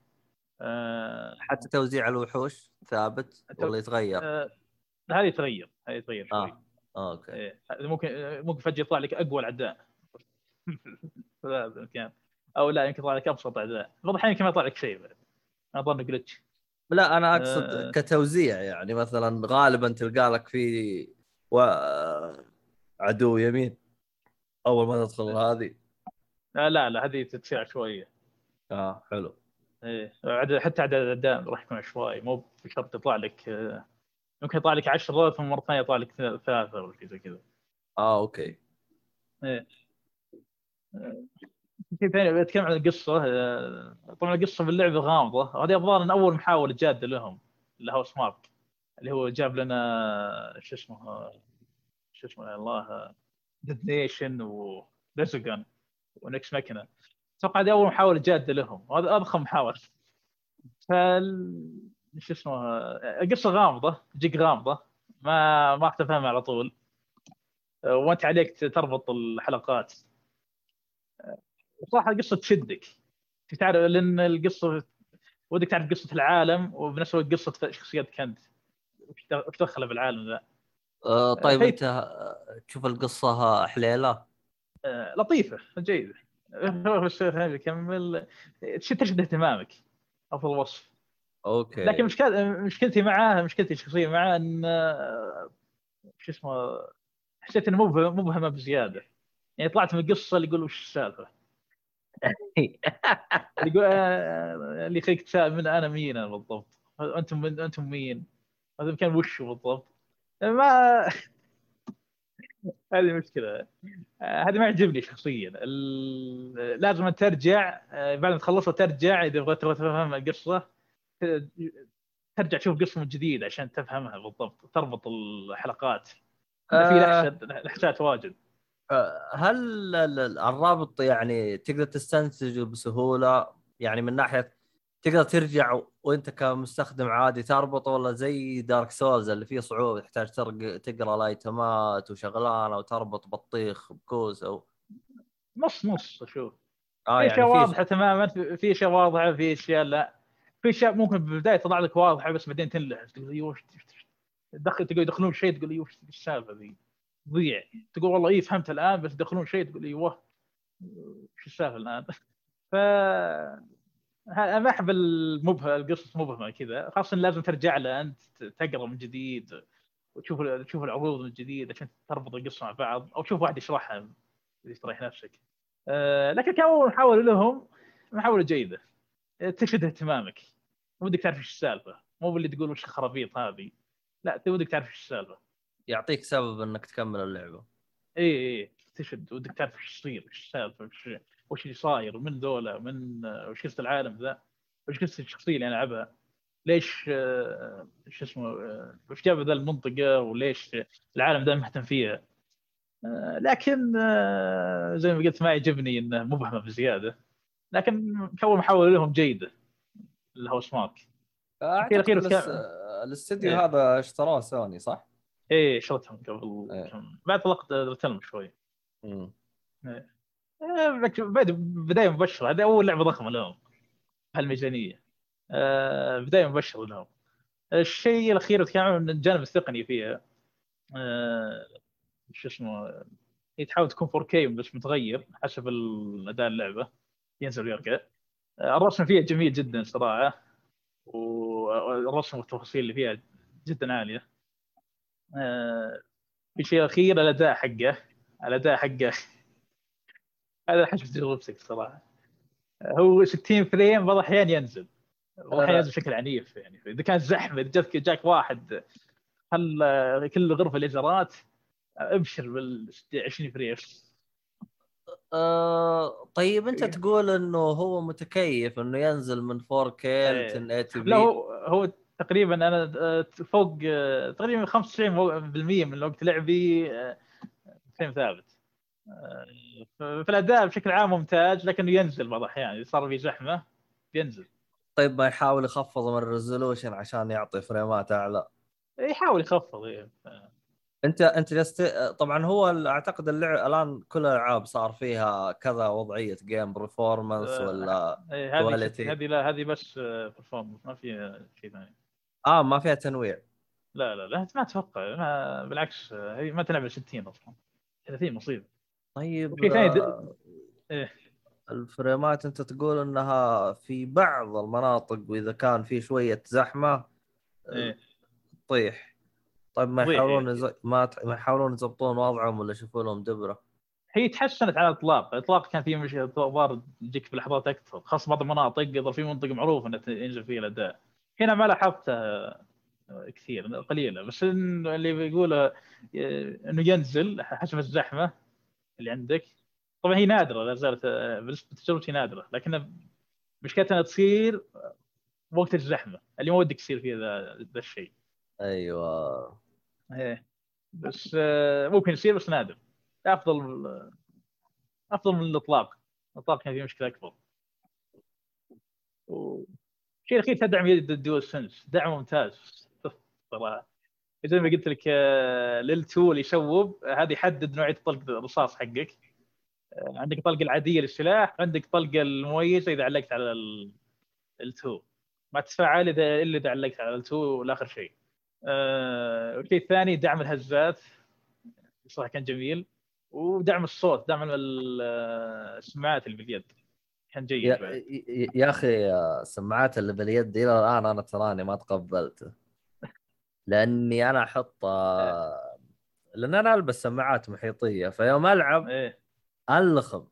آه حتى توزيع الوحوش ثابت ولا يتغير؟ آه هذه يتغير هذه يتغير آه. آه، أوكي. إيه. ممكن ممكن فجأة يطلع لك أقوى الأعداء. هذا أو لا يمكن يطلع لك أبسط أعداء. بعض الأحيان يمكن ما يطلع لك شيء بعد. أظن جلتش لا أنا أقصد آه. كتوزيع يعني مثلا غالبا تلقى لك في و... عدو يمين. أول ما تدخل هذه. لا لا, لا هذه تتسع شوية. آه حلو. إيه حتى عدد الاعداء راح يكون عشوائي مو بشرط يطلع لك آه، ممكن يطلع لك 10 ثم مرة ثانية يطلع لك ثلاثة ولا شيء زي كذا. آه أوكي. إيه. آه، شيء ثاني بتكلم عن القصة آه، طبعا القصة في اللعبة غامضة. هذه الظاهر إن أول محاولة جادة لهم اللي Housemarque اللي هو جاب لنا شو اسمه شو اسمه الله Dead Nation و Resogun و Nex Machina أتوقع هذه أول محاولة جادة لهم. وهذا أضخم محاولة. فال شو اسمه القصة غامضة تجيك غامضة. ما ما راح تفهمها على طول. وأنت عليك تربط الحلقات. صراحة القصة تشدك. تعرف لأن القصة ودك تعرف قصة العالم وبنفس الوقت قصة شخصيتك أنت. وش دخله بالعالم ذا؟ آه طيب هي- أنت تشوف القصة حليلة؟ آه، لطيفة جيدة. شيء تشد اهتمامك أفضل وصف أوكي. لكن مشكلة مشكلتي معاه مشكلتي الشخصية معاه إن آه، شو اسمه حسيت إنه مبهم مبهمة بزيادة. يعني طلعت من القصة اللي يقول وش السالفة. يقول آه، اللي يخليك تسال من أنا مين أنا بالضبط؟ أنتم من أنتم مين؟ هذا المكان وش بالضبط؟ ما هذه مشكلة. آه، هذا ما يعجبني شخصيا. لازم ترجع آه، بعد ما تخلصها ترجع إذا بغيت تبغى تفهم القصة ت- ترجع تشوف قصة من جديد عشان تفهمها بالضبط تربط الحلقات. في آه. لحشات لحشات واجد. آه، هل ال- ال- الرابط يعني تقدر تستنتجه بسهولة؟ يعني من ناحية تقدر ترجع وانت كمستخدم عادي تربطه ولا زي دارك سولز اللي فيه صعوبة؟ تحتاج ترق- تقرأ الآيتمات وشغلانة وتربط بطيخ بكوس أو نص نص. أشوف آه في يعني اشياء واضحه تماما في اشياء واضحه في أشياء لا. في أشياء ممكن بالبدايه تطلع لك واضحة بس بعدين تنلحس تقول تدخل تقول يدخلون شيء. تقول وش السالفة ذي؟ تضيع. تقول والله اي فهمت الآن بس يدخلون شيء تقول أيوه وش السالفة الآن؟ ف ما أحب المبهم القصص مبهمة كذا. خاصة لازم ترجع له أنت تقرأ من جديد وتشوف تشوف العروض من جديد عشان تربط القصة مع بعض أو تشوف واحد يشرحها تريح نفسك. آه، لكن كان أول محاولة لهم محاولة جيدة. آه، تشد اهتمامك. ودك تعرف إيش السالفة. مو باللي تقول وش الخرابيط هذه. لا ودك تعرف إيش السالفة. يعطيك سبب إنك تكمل اللعبة. إي إي تشد ودك تعرف إيش يصير إيش السالفه وش وش اللي صاير من ذولا من وش قصة العالم ذا وش قصة الشخصية اللي أنا ألعبها. ليش آه، شو اسمه آه، وش جاب ذا المنطقة وليش العالم ذا مهتم فيها. آه، لكن زي ما قلت ما يعجبني إنه مبهمه بزيادة. لكن كون محاولة لهم جيدة اللي هو سمارك. أعتقد الاستديو إيه. هذا اشتراه سوني صح؟ إيه شريتهم قبل إيه. كم- بعد طلقت لهم شوي. مم. بك- بد- بداية مبشرة. هذه أول لعبة ضخمة لهم هالميزانيه آه، بداية مبشرة لهم الشيء الأخير كان عن الجانب التقني فيها. شو اسمه هي تحاول تكون 4K بس متغير حسب أداء اللعبة. ينزل ويرجع. الرسم فيها جميل جدا صراحة. والرسم والتفاصيل اللي فيها جدا عالية. شيء أخير الأداء حقه. الأداء حقه. هذا حسب تجربتك صراحة. هو 60 frame بعض الأحيان ينزل. بعض الأحيان آه. ينزل بشكل عنيف يعني. إذا كان زحمة إذا جاك جاك واحد خل كل غرفة ليزرات أبشر بال 20 frame. آه طيب أنت إيه. تقول إنه هو متكيف إنه ينزل من 4K ل 1080 لا هو هو تقريبا أنا آه، فوق آه، تقريبا 95% من وقت لعبي frame ثابت آه، ف- فالاداء بشكل عام ممتاز لكنه ينزل بعض الأحيان إذا صار في زحمة ينزل طيب ما يحاول يخفض من ال resolution عشان يعطي فريمات أعلى يحاول يخفض إيه. أنت أنت just طبعا هو أعتقد اللعب الآن كل الألعاب صار فيها كذا وضعية game performance. ولا إيه، هذه Quality. هذه لا هذه بس performance ما في شيء ثاني آه ما فيها تنويع لا لا لا ما أتوقع ما بالعكس هي ما تلعب 60 أصلا 30 مصيبة طيب وفي ثاني د- آه، إيه. الفريمات أنت تقول إنها في بعض المناطق وإذا كان في شوية زحمة إيه. تطيح طيب ما يحاولون إيه. ما ت... ما يحاولون يضبطون وضعهم ولا يشوفوا لهم دبرة هي تحسنت على الإطلاق، الإطلاق كان فيه مش الظاهر تجيك في لحظات أكثر، خاصة بعض المناطق قدر في منطقة معروفة انه ينزل فيها الأداء. هنا ما لاحظتها كثير قليله بس اللي بيقوله آه، إنه ينزل حسب الزحمة اللي عندك. طبعا هي نادرة لا زالت آه، بالنسبة لتجربتي نادرة. لكن مشكلتها إنها تصير وقت الزحمة. اللي ما ودك يصير فيه ذا ذا الشيء. أيوه. إيه. بس آه، ممكن يصير بس نادر. أفضل أفضل من الإطلاق. الإطلاق كان فيه مشكلة أكبر. والشيء الأخير تدعم يد الدول سنس دعم ممتاز. صراحة زي ما قلت لك آه، للتول يشوب هذه يحدد نوعية طلق الرصاص حقك. آه، عندك طلقه العادية للسلاح عندك طلقه المميزه إذا علقت على ال- التو ما تتفاعل اذا إلا إذا علقت على التو لآخر شيء. آه، والشيء الثاني دعم الهزات. صراحة كان جميل. ودعم الصوت دعم ال- السماعات اللي باليد. كان جيد يا, بعد. يا- أخي السماعات اللي باليد إلى الآن أنا تراني ما تقبلته لأني أنا أحط آه، لأن أنا ألبس سماعات محيطية فيوم ألعب إيه. ألخم.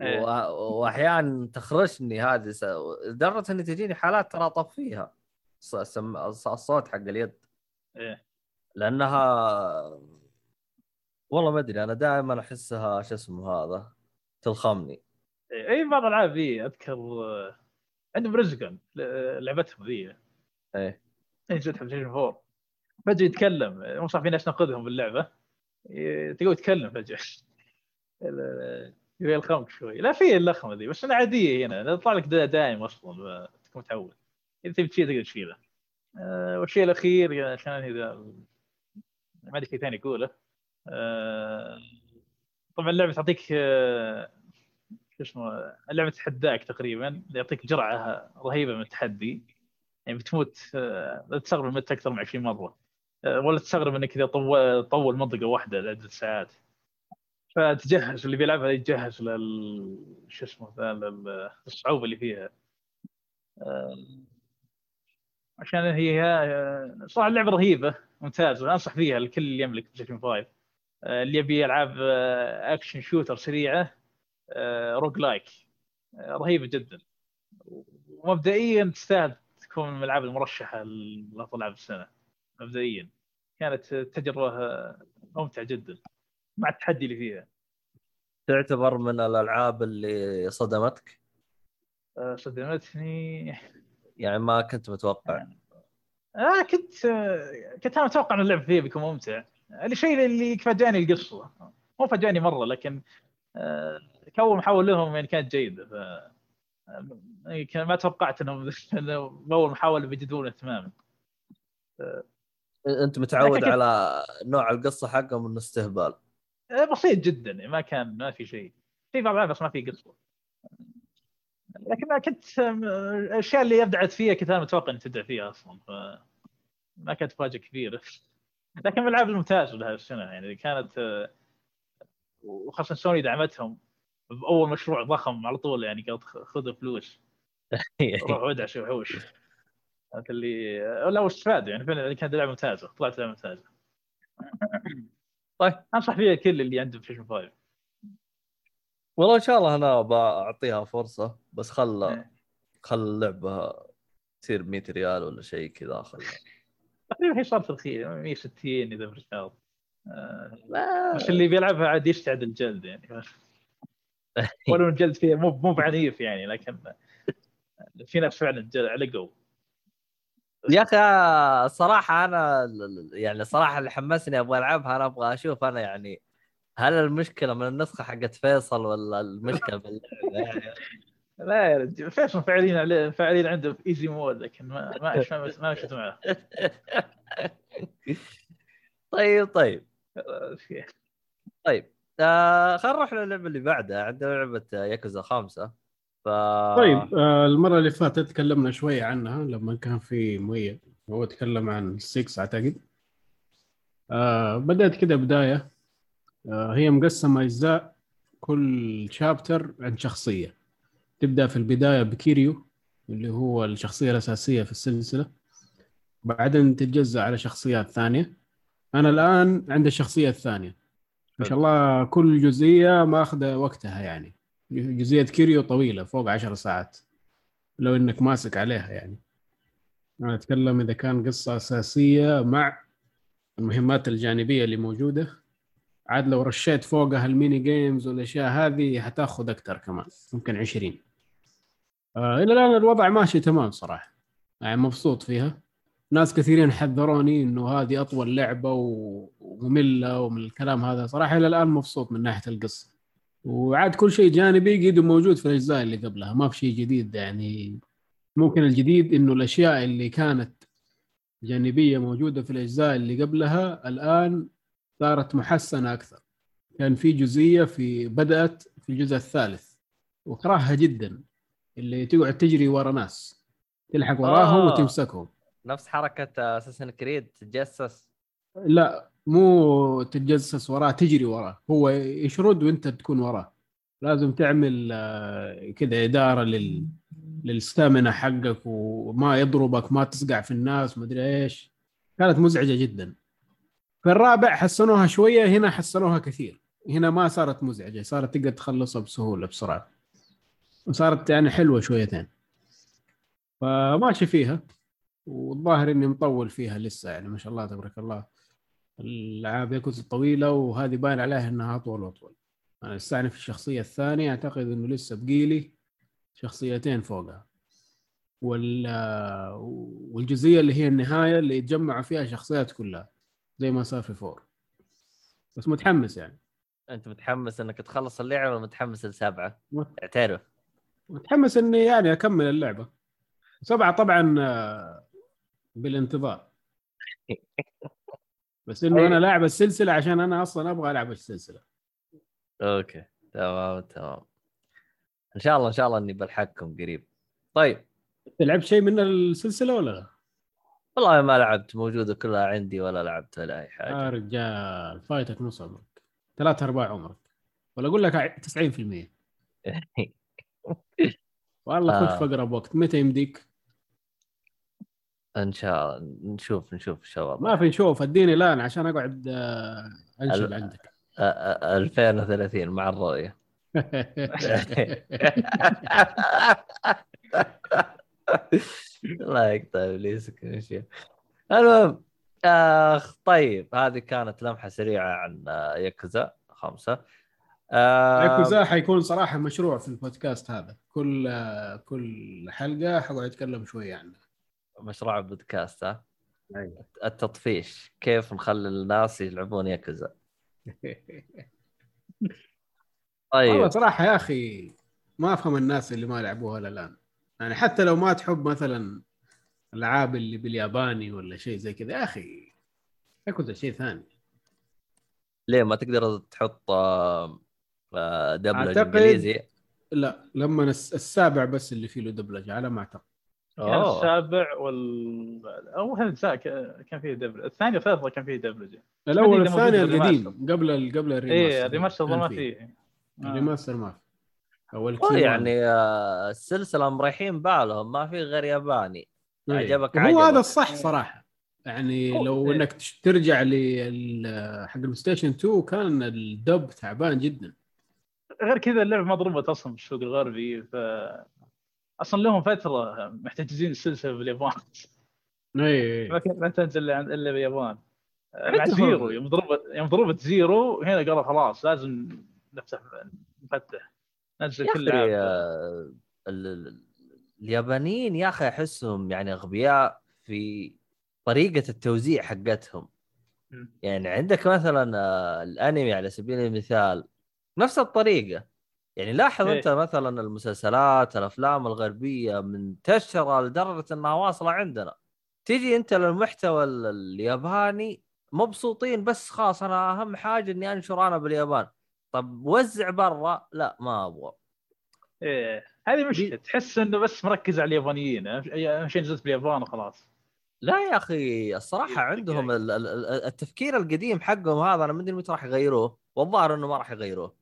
إيه. واحيانا تخرشني هذه لدرجة إني تجيني حالات ترى اطفيها الصوت حق اليد. إيه. لأنها والله ما أدري أنا دائما أحسها شو اسمه هذا تلخمني. اي إيه، بعض الألعاب ذي أذكر آه، عندهم Resogun لعبتهم ذي. إيه. نزلت في بلايستيشن 4 فجاه يتكلم مو صح في ناس ناخذهم باللعبة. ي- تقول يتكلم فجأة. يبي يلخمك شوي. لا في اللخمة ذي بس أنا عادية هنا. يطلع لك دا- دايم أصلا تكون متعود. إذا تبي تشيل تقدر تشيله. آه، والشيء الأخير عشان إذا ما ادري شيء ثاني أقوله آه، طبعا اللعبة تعطيك اسمه اللعبة تحداك تقريبا يعطيك جرعة رهيبة من التحدي. يعني بتموت آه، لا تستغرب مت أكثر من 20 مرة. آه، ولا تستغرب إنك إذا طول طول منطقة واحدة لعدة ساعات. فتجهز اللي بيلعبها يتجهز لل شو اسمه لل- للصعوبة اللي فيها. آه، عشان هي آه، صراحة اللعبة رهيبة ممتازة. أنصح فيها الكل اللي يملك بلاي ستيشن 5 آه، اللي يبي العاب آه، action shooter سريعة roguelike. رهيبه جدا. ومبدئيا تستاهل تكون من الالعاب المرشحة لأفضل العاب السنة. مبدئيا. كانت تجربة آه، ممتعة جدا. مع التحدي اللي فيها. تعتبر من الألعاب اللي صدمتك؟ آه، صدمتني. يعني ما كنت متوقع. آه كنت آه، كنت أنا متوقع إن اللعب فيها بيكون ممتع. الشيء اللي فاجأني القصة. مو فاجأني مرة لكن آه كون محاول لهم يعني كانت جيدة ف آه، كان ما توقعت إنهم بأول محاولة بيجدون تماما أنت متعود على نوع القصة حقهم إنه استهبال. آه، بسيط جدا يعني ما كان ما في شيء. في بعض بس ما في قصة. لكن ما كنت الأشياء اللي ابدعت فيها كنت أنا متوقع ان تبدع فيها أصلا ف ما كانت مفاجاه كبيرة. لكن من الألعاب الممتازة لهذه السنة يعني كانت وخاصة سوني دعمتهم. بأول مشروع ضخم على طول يعني قالت خ- خذوا فلوس. روحوا ادعسوا وحوش هذا اللي آه، لا واستفادوا يعني فعلا كانت لعبة ممتازة طلعت لعبة ممتازة. طيب. أنصح فيها كل اللي عنده بلاي 5 والله إن شاء الله أنا بعطيها فرصة بس خل إيه. خل اللعبة تصير 100 ريال ولا شيء كذا خل. تقريبا هي صارت رخيصه 160 إذا بالرياض آه، لا. بس اللي بيلعبها عاد يستعد الجلد يعني. ولو الجلد فيها مو مو بعنيف يعني لكن في ناس فعلا علقوا يا أخي الصراحه أنا يعني صراحة اللي حمسني أبغى ألعبها أنا أبغى أشوف أنا يعني هل المشكلة من النسخة حقت فيصل ولا المشكلة باللعبه يعني لا يا رجل فيصل فاعلين عليه فاعلين عنده في ايزي مود لكن ما ما ما, مشيت معه طيب طيب. طيب. آه خلينا نروح للعبة اللي بعدها. عندنا لعبة ياكوزا خمسة ف طيب آه، المرة اللي فاتت تكلمنا شوية عنها لما كان في مؤيد. هو تكلم عن 6 أعتقد. آه بدأت كده بداية. آه هي مقسمة أجزاء كل شابتر عن شخصية. تبدأ في البداية بكيريو اللي هو الشخصية الأساسية في السلسلة. بعدين تتجزأ على شخصيات ثانية. أنا الآن عند الشخصية الثانية. ما شاء الله كل جزئية ماخذة وقتها يعني. جزئية كيريو طويلة فوق عشر ساعات. لو إنك ماسك عليها يعني. أنا أتكلم إذا كان قصة أساسية مع المهمات الجانبية اللي موجودة. عاد لو رشيت فوقها ال mini games والأشياء هذه حتاخذ أكثر كمان ممكن 20 آه إلى الآن الوضع ماشي تمام صراحة. يعني مبسوط فيها. ناس كثيرين حذروني إنه هذه أطول لعبة ومملة ومن الكلام هذا. صراحة إلى الآن مبسوط من ناحية القصة. وعاد كل شيء جانبي قيد موجود في الأجزاء اللي قبلها. ما في شيء جديد يعني. ممكن الجديد إنه الأشياء اللي كانت جانبية موجودة في الأجزاء اللي قبلها الآن صارت محسنة أكثر. كان في جزئية في بدأت في الجزء الثالث. وكرهها جدا. اللي تقعد تجري ورا ناس. تلحق وراهم آه. وتمسكهم. نفس حركة اساسن كريد تتجسس. لا مو تتجسس وراه تجري وراه. هو يشرد وانت تكون وراه. لازم تعمل آه، كذا إدارة لل للستامنا حقك وما يضربك ما تسقع في الناس مدري إيش. كانت مزعجة جدا. في الرابع حسنوها شوية هنا حسنوها كثير. هنا ما صارت مزعجة صارت تقدر تخلصها بسهولة بسرعة. وصارت يعني حلوة شويتين. فماشي فيها. والظاهر إني مطول فيها لسه يعني ما شاء الله تبارك الله. الألعاب ياكوزا طويلة وهذه باين عليها إنها أطول وأطول. أنا في الشخصية الثانية أعتقد إنه لسه بقيلي شخصيتين فوقها. وال والجزئية اللي هي النهاية اللي يتجمعوا فيها شخصيات كلها زي ما صار في فور. بس متحمس يعني. أنت متحمس إنك تخلص اللعبة ولا متحمس لسبعه؟ اعترف. متحمس إني يعني أكمل اللعبة. سبعة طبعا آه، بالانتظار. بس إنه أنا لاعب السلسلة عشان أنا أصلا أبغى ألعب السلسلة. أوكي. تمام تمام. إن شاء الله إن شاء الله إني بلحقكم قريب. طيب. لعبت شيء من السلسلة ولا لا؟ والله ما لعبت. موجودة كلها عندي ولا لعبت ولا اي حاجة. يا رجال فايتك نص عمرك. ثلاث أرباع عمرك. ولا أقول لك 90% والله خذ آه. في اقرب وقت متى يمديك؟ إن شاء الله نشوف نشوف إن شاء الله. ما في نشوف اديني الآن عشان أقعد آه، انشب عندك. 2030 مع الرؤية. الله يقطع إبليسك المهم اخ طيب هذه كانت لمحة سريعة عن ياكوزا خمسة. آه ياكوزا حيكون صراحة مشروع في البودكاست هذا. كل كل حلقة حقعد اتكلم شوية عنه. مشروع البودكاست ها؟ أيوة. التطفيش. كيف نخلي الناس يلعبون ياكوزا؟ طيب. والله صراحة يا أخي ما أفهم الناس اللي ما لعبوها الآن. يعني حتى لو ما تحب مثلا الألعاب اللي بالياباني ولا شيء زي كذا يا أخي ياكوزا شيء ثاني. ليه ما تقدر تحط آه، آه، دبلج انجليزي لا لما السابع بس اللي فيه له دبلجه على ما أعتقد. كان السابع وال اول اجزاء كان فيه دبلجه الثاني والثالث كان فيه دبلجة. الأول الثاني القديم قبل ال... قبل ال remaster. إيه ال remaster ما فيه. الريماستر ما في اول يعني آه، السلسلة مريحين بالهم ما في غير ياباني. إيه. عجبك عجبك هو هذا الصح صراحة. يعني لو إيه. إنك ترجع ل حق الستيشن 2 كان ال dub تعبان جدا. غير كذا اللعبة ما ضربت أصلا في السوق الغربي ف أصلا لهم فترة محتجزين السلسلة باليابان إي ما تنزل إلا باليابان. مع زيرو يوم ضربت يوم ضربت زيرو هنا قالوا خلاص لازم نفتح نفتح. نزل كل آه، اليابانيين يا أخي أحسهم يعني أغبياء في طريقة التوزيع حقتهم. يعني عندك مثلا آه، الأنمي على سبيل المثال نفس الطريقة. يعني لاحظ إيه. أنت مثلا المسلسلات الأفلام الغربية منتشرة لدرجة إنها واصلة عندنا. تيجي أنت للمحتوى الياباني مبسوطين بس خلاص أنا أهم حاجة إني أنشر أنا باليابان. طب وزع برا لا ما أبغى. إيه. هذه مشكله تحس إنه بس مركز على اليابانيين أهم شيء نزلت باليابان وخلاص. لا يا أخي الصراحة عندهم ال- ال- ال- التفكير القديم حقهم هذا أنا ما أدري متى راح يغيروه. والظاهر إنه ما راح يغيروه.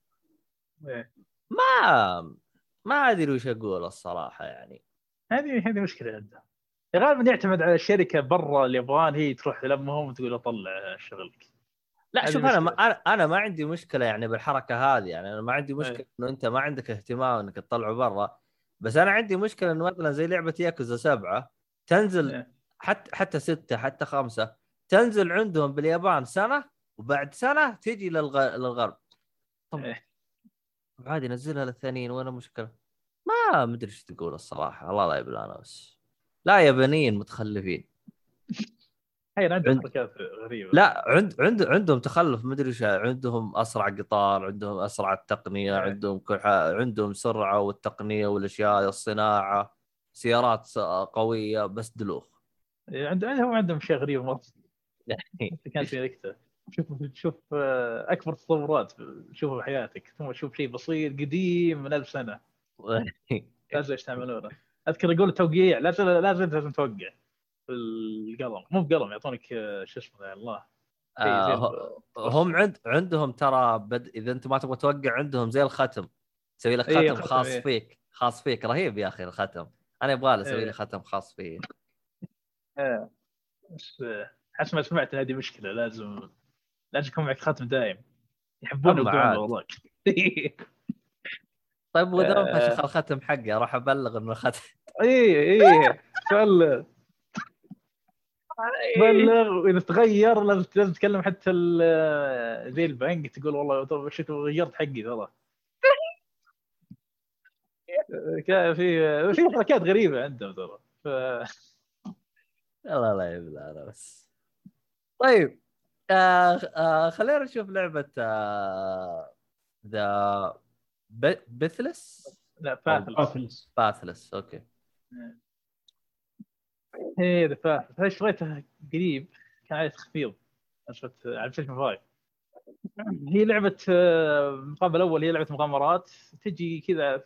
إيه. ما ما أدري وش أقول الصراحة يعني هذه هذه مشكلة عندهم غالبا يعتمد على شركة برا اليابان هي تروح لامهم وتقول طلع شغلك لا شوف أنا ما. أنا ما عندي مشكلة يعني بالحركة هذه يعني أنا ما عندي مشكلة. إنه أنت ما عندك اهتمام إنك تطلعه برا بس أنا عندي مشكلة إنه مثلا زي لعبة ياكوزا سبعة تنزل. حتى حتى ستة حتى خمسة تنزل عندهم باليابان سنة وبعد سنة تجي للغ... للغرب طب. عادي نزلها للثانيين وين المشكلة؟ ما مدري إيش تقول الصراحة الله لا يبلانا بس. لا يابانيين متخلفين. هي عندهم عند- حركات غريبة. لا عند عند عندهم تخلف مدري إيش عندهم أسرع قطار عندهم أسرع التقنية إيه. عندهم كل عندهم سرعة والتقنية والأشياء الصناعة سيارات قوية بس دلوخ. عند- عندهم عندهم شيء غريب مرة. كانت في نكته شوف شوف آه، أكبر التطورات شوفها في حياتك. ثم تشوف شيء بسيط قديم من ألف سنة. لازم يستعملونه أذكر يقول توقيع. لا زال لا زال لازم توقع. القلم. مو بقلم يعطونك آه، شو اسمه يا الله. آه، هم عند عندهم ترى بد... إذا أنت ما تبغى توقع عندهم زي الختم. تسوي لك إيه، ختم ختم، خاص إيه. فيك. خاص فيك. رهيب يا أخي الختم. أنا يبغى لي أسوي إيه. لي ختم خاص فيه. بس آه، حسب ما سمعت هذه مشكلة. لازم لازم يكون معك ختم دائم. يحبون يوقعون. والله طيب ودام آه. فشخ الختم حقي أروح أبلغ إنه ختم اي اي بلغ بلغ وإذا تغير لازم لازم تكلم حتى زي البنك تقول والله طب غيرت حقي ترى. كان في في حركات غريبة عندهم ترى. ف... الله لا يبلع بس. طيب. آه آه خلينا نشوف لعبة آه ذا بيثلس لا قاتلس باثلس أوكي. إيه ذا فاهم هاي شريتها قريب كان عليه تخفيض. نزلت على بلايستيشن 5 هي لعبة آه، المقام الأول هي لعبة مغامرات. تجي كذا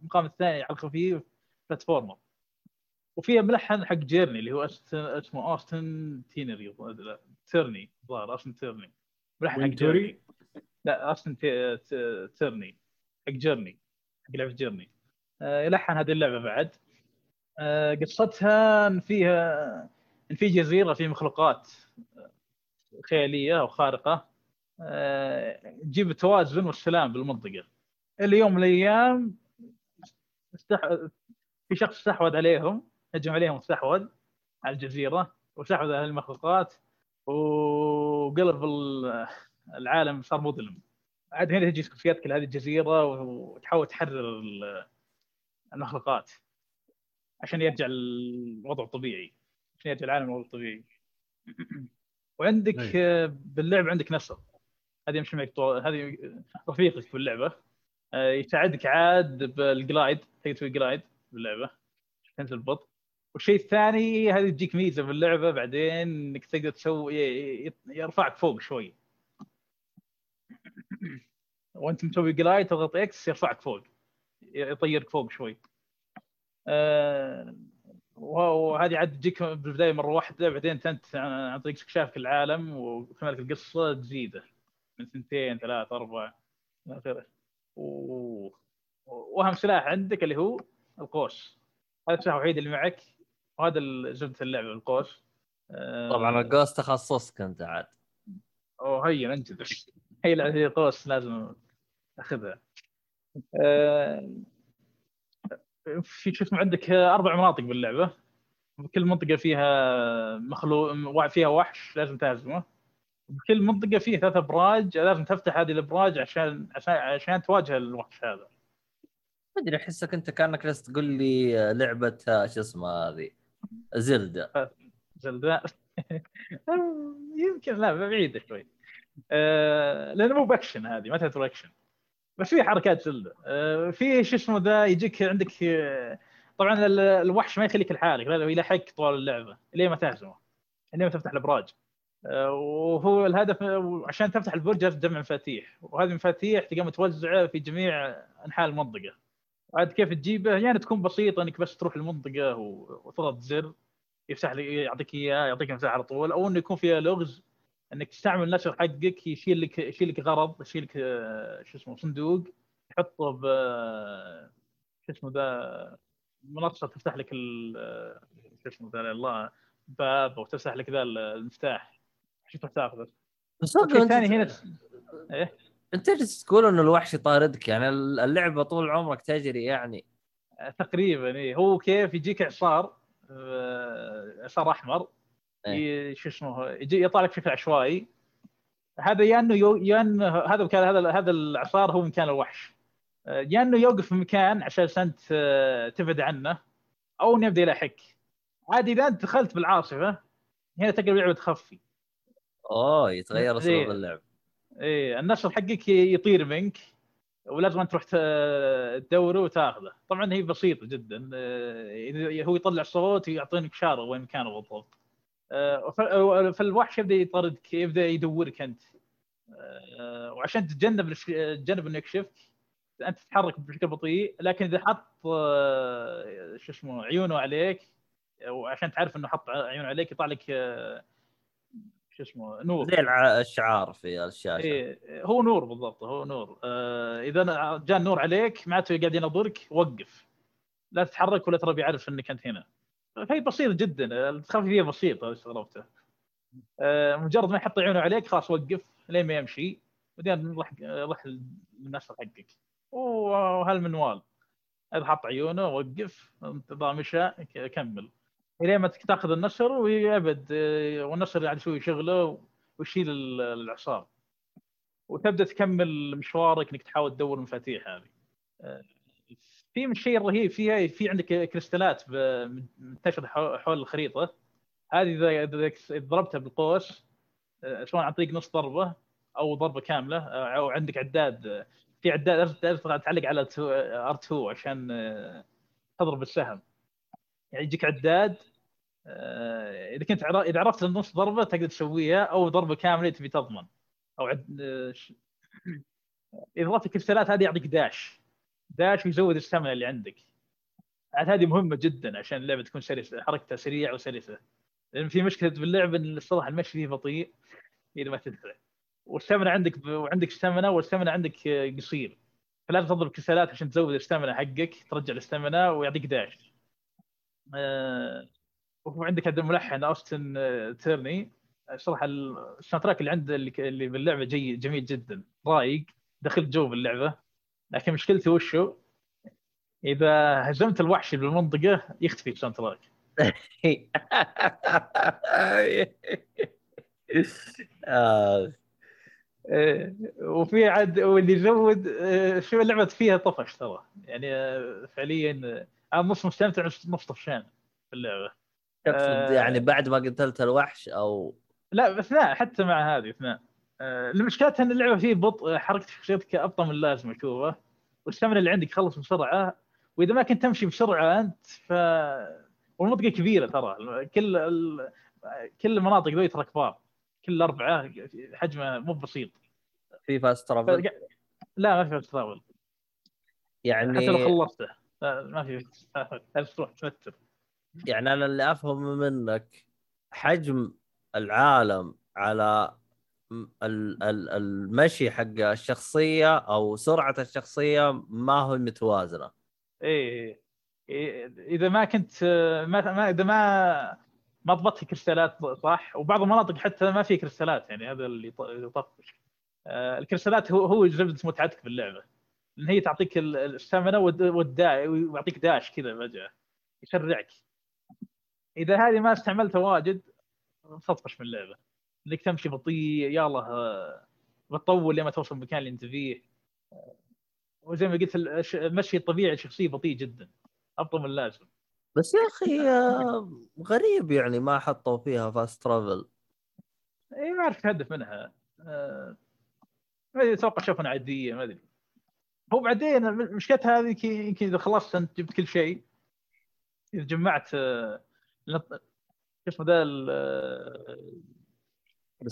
المقام الثاني على الخفيف platformer. وفيها ملحن حق Journey اللي هو اسمه أوستن تينري تيرني الظاهر أوستن تيرني. ملحن حق؟ Journey. لا أوستن تيرني حق Journey حق لعبة Journey. آه، يلحن هذه اللعبة بعد. آه، قصتها إن فيها إن في جزيرة في مخلوقات خيالية أو خارقة. آه، تجيب التوازن والسلام بالمنطقة. اللي يوم من الأيام استح... في شخص استحوذ عليهم. هجم عليهم واستحوذ على الجزيرة واستحوذ على المخلوقات وقلب ال- العالم صار مظلم. عاد هنا تجي شخصيات كل هذه الجزيرة وتحاول تحرر ال- المخلوقات عشان يرجع الوضع الطبيعي عشان يرجع العالم الوضع الطبيعي. وعندك باللعب عندك نسر هذه يمشي معك طو- هذه رفيقك في اللعبة. آه، يساعدك عاد بال glide تقدر تسوي glide باللعبة تنزل ببطء والشيء الثاني هذه تجيك ميزة باللعبه بعدين إنك تقدر تسوي ي- ي- يرفعك فوق شوي. وأنت مسوي glide تضغط X يرفعك فوق يطيرك فوق شوي. آه، وهذه عاد تجيك بالبداية مرة واحدة بعدين أنت عن طريق استكشافك العالم وكمالك القصة تزيده من سنتين ثلاث أربع إلى آخره. وأهم سلاح عندك اللي هو القوس. هذا السلاح الوحيد اللي معك. وهذا ال- جبده اللعبه القوس. آه، طبعا الجوست تخصصك أنت عاد. اوه هي انجز هي لا- هي قوس لازم أخذها. آه، في شو اسمه عندك أربع مناطق باللعبة. كل منطقة فيها مخلوق فيها وحش لازم تهزمه. بكل منطقة فيه ثلاث أبراج لازم تفتح هذه الأبراج عشان عشان عشان تواجه الوحش هذا. ما أدري أحسك أنت كأنك جالس تقول لي لعبة شو اسمها هذه؟ زلدة. زلدة. يمكن لا بعيدة شوي. آه، لأنه مو بأكشن هذه ما تعتبر أكشن. بس في حركات زلدا. آه، في شو اسمه ذا يجيك عندك آه، طبعا ال- الوحش ما يخليك لحالك لازم يلحقك طوال اللعبة لين ما تهزمه لين ما تفتح الأبراج. آه، وهو الهدف عشان تفتح البرج تجمع مفاتيح وهذه المفاتيح تقوم متوزعة في جميع أنحاء المنطقة. عاد كيف تجيبه يعني تكون بسيطة إنك بس تروح المنطقة وتضغط زر يفتح لك يعطيك إياه يعطيك مساحه على طول أو إنه يكون فيها لغز إنك تستعمل النسر حقك يشيل لك يشيل لك غرض يشيل لك آه، شو اسمه صندوق تحطه ب شو اسمه ذا منصة تفتح لك ال- شو اسمه ذا الله باب أو تفتح لك ذا المفتاح شو تروح تاخذه. بس الثاني هنا إيه؟ انت جالس تقول إنه الوحش يطاردك يعني اللعبة طول عمرك تجري يعني. تقريبا إيه. هو كيف يجيك إعصار آه، إعصار أحمر ي- شو اسمه يجي يطلع لك بشكل عشوائي. هذا يا إنه يا إنه هذا مكان هذا هذا الاعصار هو مكان الوحش. آه، يا إنه يوقف في مكان عشان انت تبعد عنه أو إنه يبدأ يلاحقك عادي إذا أنت دخلت بالعاصفة هنا تقدر اللعبة تخفي. أوه يتغير إيه. اسلوب اللعب. إيه النشر حقك يطير منك ولازم تروح تدوره وتاخذه. طبعا هي بسيطة جدا آه، إذا هو يطلع صوت يعطينك إشارة وين مكانه بالضبط. ف- فالوحش يبدأ يطاردك يبدأ يدورك أنت. آه، وعشان تتجنب تتجنب إنه يكشفك أنت تتحرك بشكل بطيء لكن إذا حط شو اسمه عيونه عليك وعشان تعرف إنه حط عيونه عليك يطلع لك شو اسمه نور. زي الشعار في الشاشة. إيه هو نور بالضبط هو نور. آه إذا جاء النور عليك معناته قاعد ينظرك وقف. لا تتحرك ولا ترى بيعرف إنك أنت هنا. فهي بسيط جدا التخفي فيها بسيط هذا استغربته آه مجرد ما يحط عيونه عليك خلاص وقف لين ما يمشي. بعدين روح روح للنشر حقك. وهالمنوال إذا حط عيونه وقف انتظار مشى كمل. الين ما تاخذ النشر ويبد آه، والنشر يعني يسوي شغله ويشيل ال- الإعصار. وتبدأ تكمل مشوارك إنك تحاول تدور المفاتيح هذه. آه، في من الشيء الرهيب فيها في عندك كريستالات منتشرة حو- حول الخريطة. هذه اذا ضربتها بالقوس آه، سواء عن طريق نص ضربة أو ضربة كاملة أو عندك عداد في عداد تعلق على ار 2 عشان تضرب السهم. يعني يجيك عداد آه، إذا كنت إذا عرفت النص ضربة تقدر تسويها أو ضربة كاملة تبي تضمن أو عد... آه، إذا ضربت الكريستالات هذه يعطيك داش. داش ويزود الستامنا اللي عندك. عاد هذه مهمة جدا عشان اللعبة تكون سلسه حركتها سريعة وسلسة. لأن في مشكلة باللعبه إن الصراحة المشي فيه بطيء إذا ما تدفع والستامنا عندك ب... وعندك ستامنا والستامنا عندك آه، قصير. فلازم تضرب كريستالات عشان تزود الستامنا حقك ترجع الستامنا ويعطيك داش. وعندك هذا الملحن أوستن آه، تيرني. صراحة ال soundtrack اللي عنده اللي, باللعبة جي جميل جدا. رايق. دخلت جو باللعبة. لكن مشكلته وشو؟ إذا هزمت الوحش بالمنطقة يختفي ال soundtrack آه، آه، وفي عاد واللي يزود آه، شو اللعبة فيها طفش ترى. يعني آه، فعليا آه، أنا نص مستمتع نص طفشان في اللعبة. تقصد آه. يعني بعد ما قتلت الوحش أو لا لا حتى مع هذه اثناء. آه، المشكلة إن اللعبة فيه بطء حركة شخصيتك ابطا من اللازم أشوفه. والستامنا اللي عندك خلص بسرعة. وإذا ما كنت تمشي بسرعة أنت ف والمنطقة كبيرة ترى. كل ال... كل المناطق ذي ترى كبار. كل أربعة حجمه مو بسيط. في فاست ترافل. لا ما في تراول يعني حتى لو خلصته. ما في لازم تروح تمتر يعني أنا اللي افهمه منك حجم العالم على المشي حق الشخصية أو سرعة الشخصية ما هو متوازنة. إيه إيه، إذا ما كنت ما, إذا ما ما ضبطت الكريستالات صح؟ وبعض المناطق حتى ما في كريستالات يعني هذا اللي يط- يطفش. آه، الكريستالات هو هو زبده متعتك باللعبة. لأن هي تعطيك ال- الستامنا والد- والدا ويعطيك داش كذا فجأة. يسرعك إذا هذه ما استعملتها واجد تطفش من اللعبة. إنك تمشي بطيء يلا آه، بتطول لما توصل المكان اللي أنت فيه. وزي ما قلت المشي الطبيعي الشخصية بطيء جدا. أبطأ من اللازم. بس يا أخي آه، غريب يعني ما حطوا فيها فاست ترافل اي ما أعرف تهدف منها. آه، ما أدري أتوقع شافها عادية ما أدري. هو بعدين مشكلتها هذه يمكن- إذا خلصت أنت جبت كل شيء. إذا جمعت آه، شو اسمه ذا آه،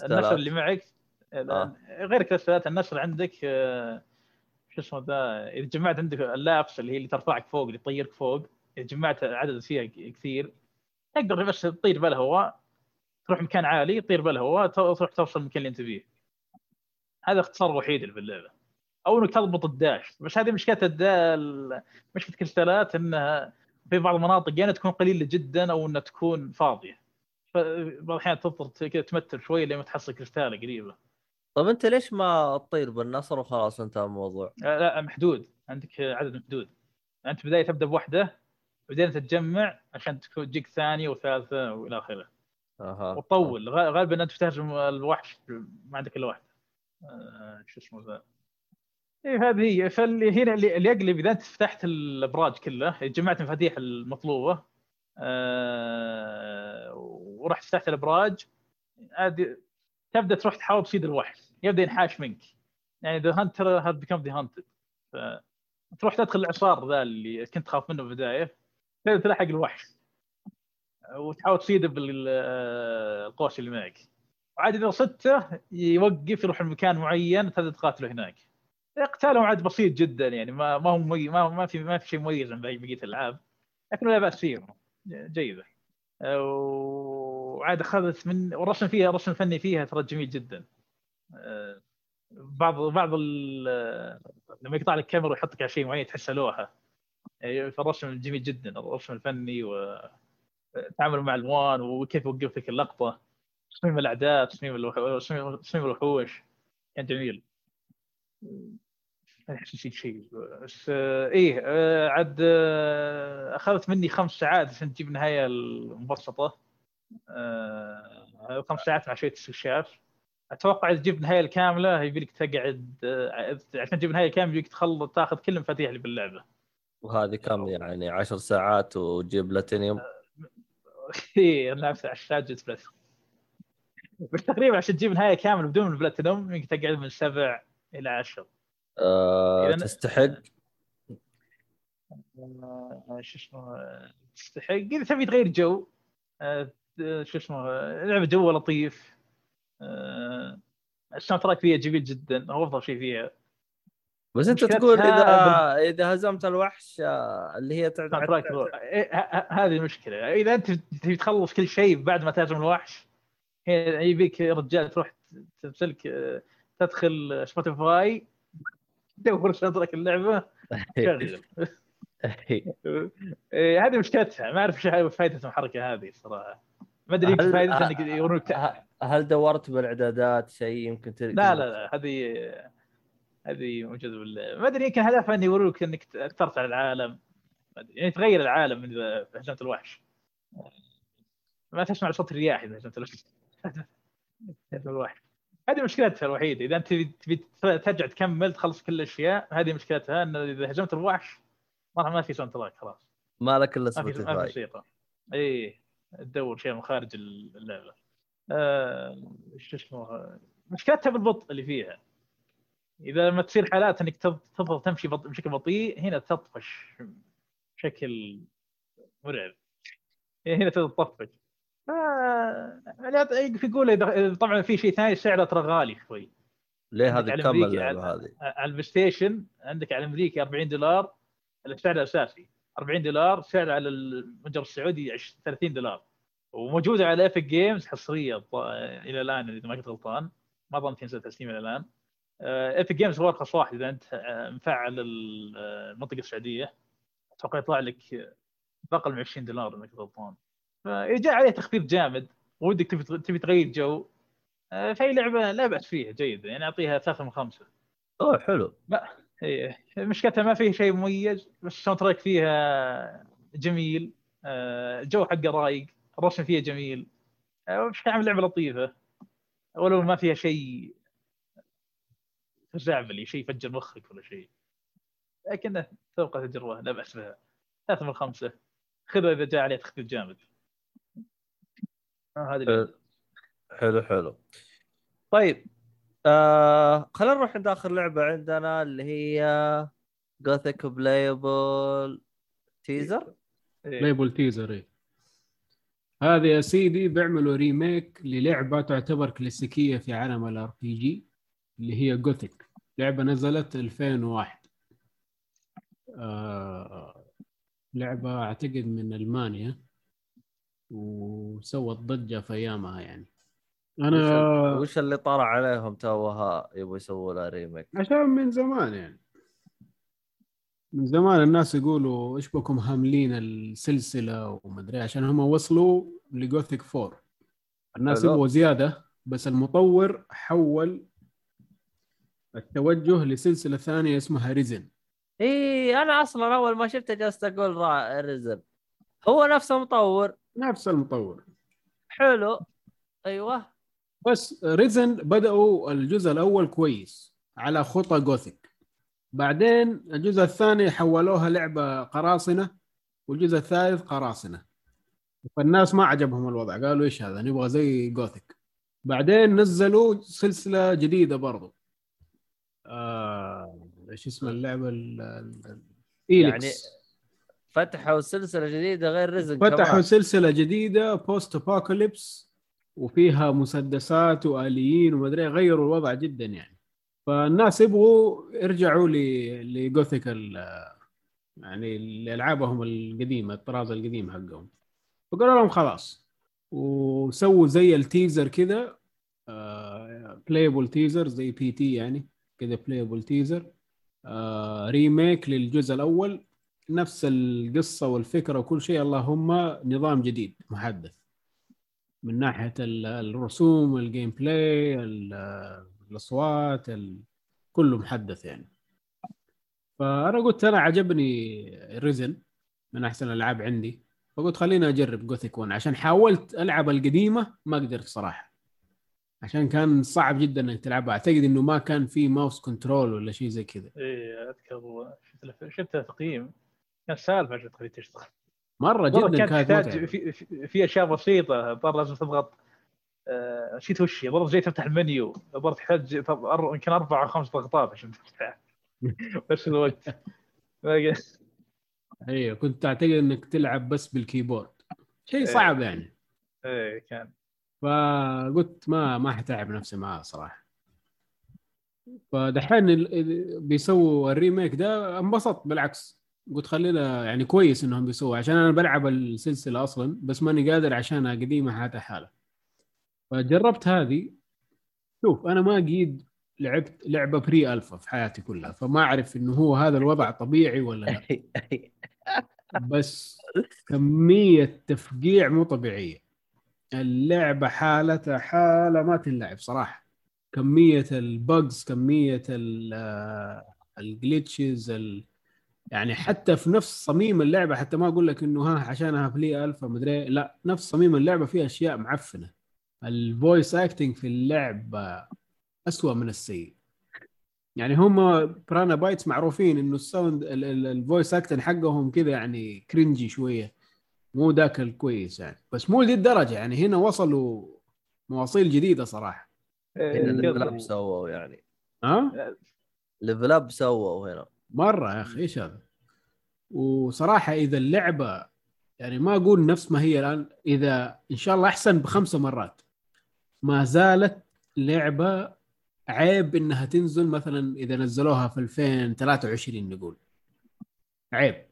النسر اللي معك. آه. غير كريستالات النسر عندك آه، شو اسمه ذا إذا جمعت عندك ال flaps اللي هي اللي ترفعك فوق اللي تطيرك فوق إذا جمعت عدد فيها كثير تقدر بس تطير بالهواء تروح مكان عالي تطير بالهواء تروح توصل المكان اللي أنت فيه. هذا اختصار وحيد في اللعبة. أو انك تضبط الداش. بس هذه مشكلة الدال مشكلة كريستالات إنها في بعض المناطق يعني تكون قليلة جدا أو إنها تكون فاضية. فبعض الأحيان تضطر كذا تمثل شوي لين تحصل كريستاله قريبة. طيب أنت ليش ما تطير بالنصر وخلاص انتهى الموضوع؟ لا محدود. عندك عدد محدود. أنت بداية تبدأ بوحدة بعدين تتجمع عشان تجيك ثانية وثالثة وإلى آخره. أها. وتطول. غالبا أنت تهجم الوحش ما عندك إلا واحدة. آه شو اسمه ذا؟ إيه هذه هي. فاللي هنا اللي يقلب إذا أنت فتحت الإبراج كلها جمعت المفاتيح المطلوبة آه ورحت فتحت الإبراج عادي تبدأ تروح تحاول تصيد الوحش يبدأ ينحاش منك. يعني the hunter had become the hunted تروح تدخل الإعصار ذا اللي كنت تخاف منه في البداية تبدأ تلحق الوحش وتحاول تصيده بالقوس اللي معك. وعاد إذا صدته يوقف يروح لمكان معين تبدأ تقاتله هناك. قتالهم عاد بسيط جدا يعني ما ما هو. ما ما في ما في شيء مميز عن بقيه الالعاب لكن لا بأس فيه جيدة. وعاد أخذت من والرسم فيها الرسم الفني فيها ترى جميل جدا. بعض بعض لما يقطع لك كاميرا ويحطك على شيء معين تحسه لوحه يعني فالرسم جميل جدا الرسم الفني والتعامل مع الألوان وكيف يوقف لك اللقطة. تصميم الأعداء تصميم تصميم الوحوش. كان جميل. ما احس نسيت شيء؟ بس إيه آه، عاد آه، أخذت مني خمس ساعات عشان تجيب النهاية المبسطة. آه، خمس ساعات مع شوية استكشاف. أتوقع إذا تجيب النهاية الكاملة يبي لك تقعد عشان تجيب النهاية الكاملة يبيك تخلص تاخذ كل المفاتيح اللي باللعبة. وهذه كم يعني؟ 10 ساعات وتجيب بلاتينيوم؟ إيه لعبت عشان جت بس بس تقريبا عشان تجيب نهايه كامله بدون البلاتينوم يمكن تقعد من سبع إلى عشر. أه تستحق؟ آه شو اسمه تستحق. إذا تبي تغير جو آه شو اسمه لعبة جو لطيف. آه ال soundtrack فيها جميل جدا هو أفضل شيء فيها. بس أنت تقول إذا. إذا هزمت الوحش آه، اللي هي تعتبر إيه، هذه المشكلة. إذا أنت تبي تخلص كل شيء بعد ما تهزم الوحش يبيك رجال تروح تمسلك آه، تدخل سبوتيفاي تدور تراك اللعبة. إيه، هذه مشكلتها. ما أعرف إيش فائده المحركه هذه الصراحه ما أدري يمكن فائدتها إنك يورونك هل دورت بالإعدادات شيء يمكن تلقى لا لا لا هذه هذه موجودة بال ما أدري يمكن هدفها ان يوروك إنك اثرت على العالم. يعني تغير العالم من هجمه الوحش. ما تسمع صوت الرياح اذا هجمت الوحش. هذه مشكلتها الوحيدة. إذا أنت تبي ترجع تكمل تخلص كل الأشياء هذه مشكلتها إن إذا هجمت الوحش ما ما في soundtrack خلاص. ما لك إلا سبوتيفاي ما في موسيقى. اي تدور شيء من خارج اللعبة. آه شو اسمه؟ مشكلتها بالبطء اللي فيها. إذا لما تصير حالات إنك تفضل تمشي بشكل بطيء هنا تطفش بشكل مرعب. هنا تطفش. يقول طبعا في شيء ثاني سعره ترى غالي شوي. ليه هذه كم اللعبة هذه؟ على البلاي ستيشن عندك على أمريكا 40 دولار السعر الاساسي 40 دولار سعر على المتجر السعودي 30 دولار. وموجوده على Epic Games حصريه إلى الآن إذا ما كنت غلطان. ما ظنيت تنزل ستيم إلى الآن. Epic Games هو ارخص واحد. إذا أنت آه، مفعل المنطقة السعودية أتوقع يطلع لك بأقل من 20 دولار إذا كنت غلطان. فجاء عليه تخفيض جامد ودك تبي تغير جو. آه، فهي لعبة لا بأس فيها جيدة يعني أعطيها ثلاثة من خمسة. أوه حلو. ما هي مشكلتها ما فيها شيء مميز بس ال soundtrack فيها جميل. آه، الجو حقه رايق الرسم فيها جميل. آه، بشكل عام لعبة لطيفة. ولو ما فيها شيء تزعبلي شيء يفجر مخك ولا شيء. لكنه تبقى تجربه لا بأس بها. ثلاثة من خمسة. خذها إذا جاء عليه تخفيض جامد. آه هذه حلو. حلو طيب آه خلينا نروح عند آخر لعبة عندنا اللي هي Gothic playable teaser playable teaser إيه. هذه يا سيدي بيعملوا remake للعبة تعتبر كلاسيكية في عالم ال RPG اللي هي Gothic لعبة نزلت 2001 آه لعبة أعتقد من ألمانيا. وسوت ضجة في أيامها يعني. أنا وش اللي طرى عليهم توها يبغوا يسووا لها remake عشان من زمان يعني. من زمان الناس يقولوا إيش بكم هاملين السلسلة ومدري عشان هم وصلوا ل Gothic 4 الناس. يبغوا زيادة بس المطور حول التوجه لسلسلة ثانية اسمها Risen اي أنا أصلا أول ما شفته جلست أقول را Risen هو نفسه مطور نفس المطور حلو. أيوه. بس Risen بدأوا الجزء الأول كويس على خطى Gothic. بعدين الجزء الثاني حولوها لعبة قراصنة والجزء الثالث قراصنة. فالناس ما عجبهم الوضع قالوا إيش هذا؟ نبغى زي Gothic. بعدين نزلوا سلسلة جديدة برضو. آه إيش اسم اللعبة؟ ال- ال- ال- Elex. يعني فتحوا سلسلة جديدة غير Risen فتحوا كمان. سلسلة جديدة post apocalypse وفيها مسدسات وآليين ومدري إيه، غيروا الوضع جدا يعني. فالناس يبغوا يرجعوا ل Gothic يعني لألعابهم القديمة الطراز القديم حقهم. فقالوا لهم خلاص وسووا زي ال teaser كذا playable teaser زي P.T. يعني كذا playable teaser remake للجزء الأول. نفس القصة والفكرة وكل شيء اللهم نظام جديد محدث. من ناحية ال- الرسوم ال gameplay ال- الأصوات ال- كله محدث يعني. فأنا قلت أنا عجبني Risen من أحسن الألعاب عندي. فقلت خليني أجرب Gothic 1 عشان حاولت ألعب القديمة ما قدرت صراحة. عشان كان صعب جدا إنك تلعبها. أعتقد إنه ما كان في mouse control ولا شيء زي كذا. إيه أذكر شفت شفت تقييم. كان سالفة عشان تخليه تشتغل. مرة جدا كانت كانت تحتاج في, في, في أشياء بسيطة. ضر لازم تضغط. آه، نسيت وش هي. برضه جاي تفتح المنيو. برضه تحتاج يمكن أربع أو خمس ضغطات عشان تفتح. بس الوقت. أيوه كنت تعتقد إنك تلعب بس بال keyboard. شيء إيه. صعب يعني. إيه كان. فقلت ما ما حتعب نفسي معاه صراحة. فدحين بيسووا ال remake ده انبسطت بالعكس. قلت خلينا يعني كويس إنهم بيسووا عشان أنا بلعب السلسلة أصلا بس ماني قادر عشانها قديمة حالتها حاله فجربت هذه. شوف أنا ما قيد لعبت لعبة pre-alpha في حياتي كلها فما أعرف إنه هو هذا الوضع طبيعي ولا لا. بس كمية تفقيع مو طبيعية. اللعبة حالتها حالة ما تنلعب صراحة. كمية ال bugs كمية ال glitches ال... يعني حتى في نفس صميم اللعبة حتى ما أقول لك إنه ها عشانها pre-alpha مدري لا نفس صميم اللعبة فيها أشياء معفنة. ال voice acting في اللعبة أسوأ من السيء. يعني هم Piranha Bytes معروفين إنه ال sound ال- ال- ال voice acting حقهم كذا يعني cringy شوية مو ذاك الكويس يعني. بس مو لدي الدرجة يعني هنا وصلوا مواصيل جديدة صراحة. هنا إيه، level up. سووا يعني. ها؟ level up سووا هنا. مرة يا أخي إيش هذا؟ وصراحة إذا اللعبة يعني ما أقول نفس ما هي الآن إذا إن شاء الله أحسن بخمس مرات ما زالت لعبة عيب إنها تنزل مثلا إذا نزلوها في 2023 نقول. عيب.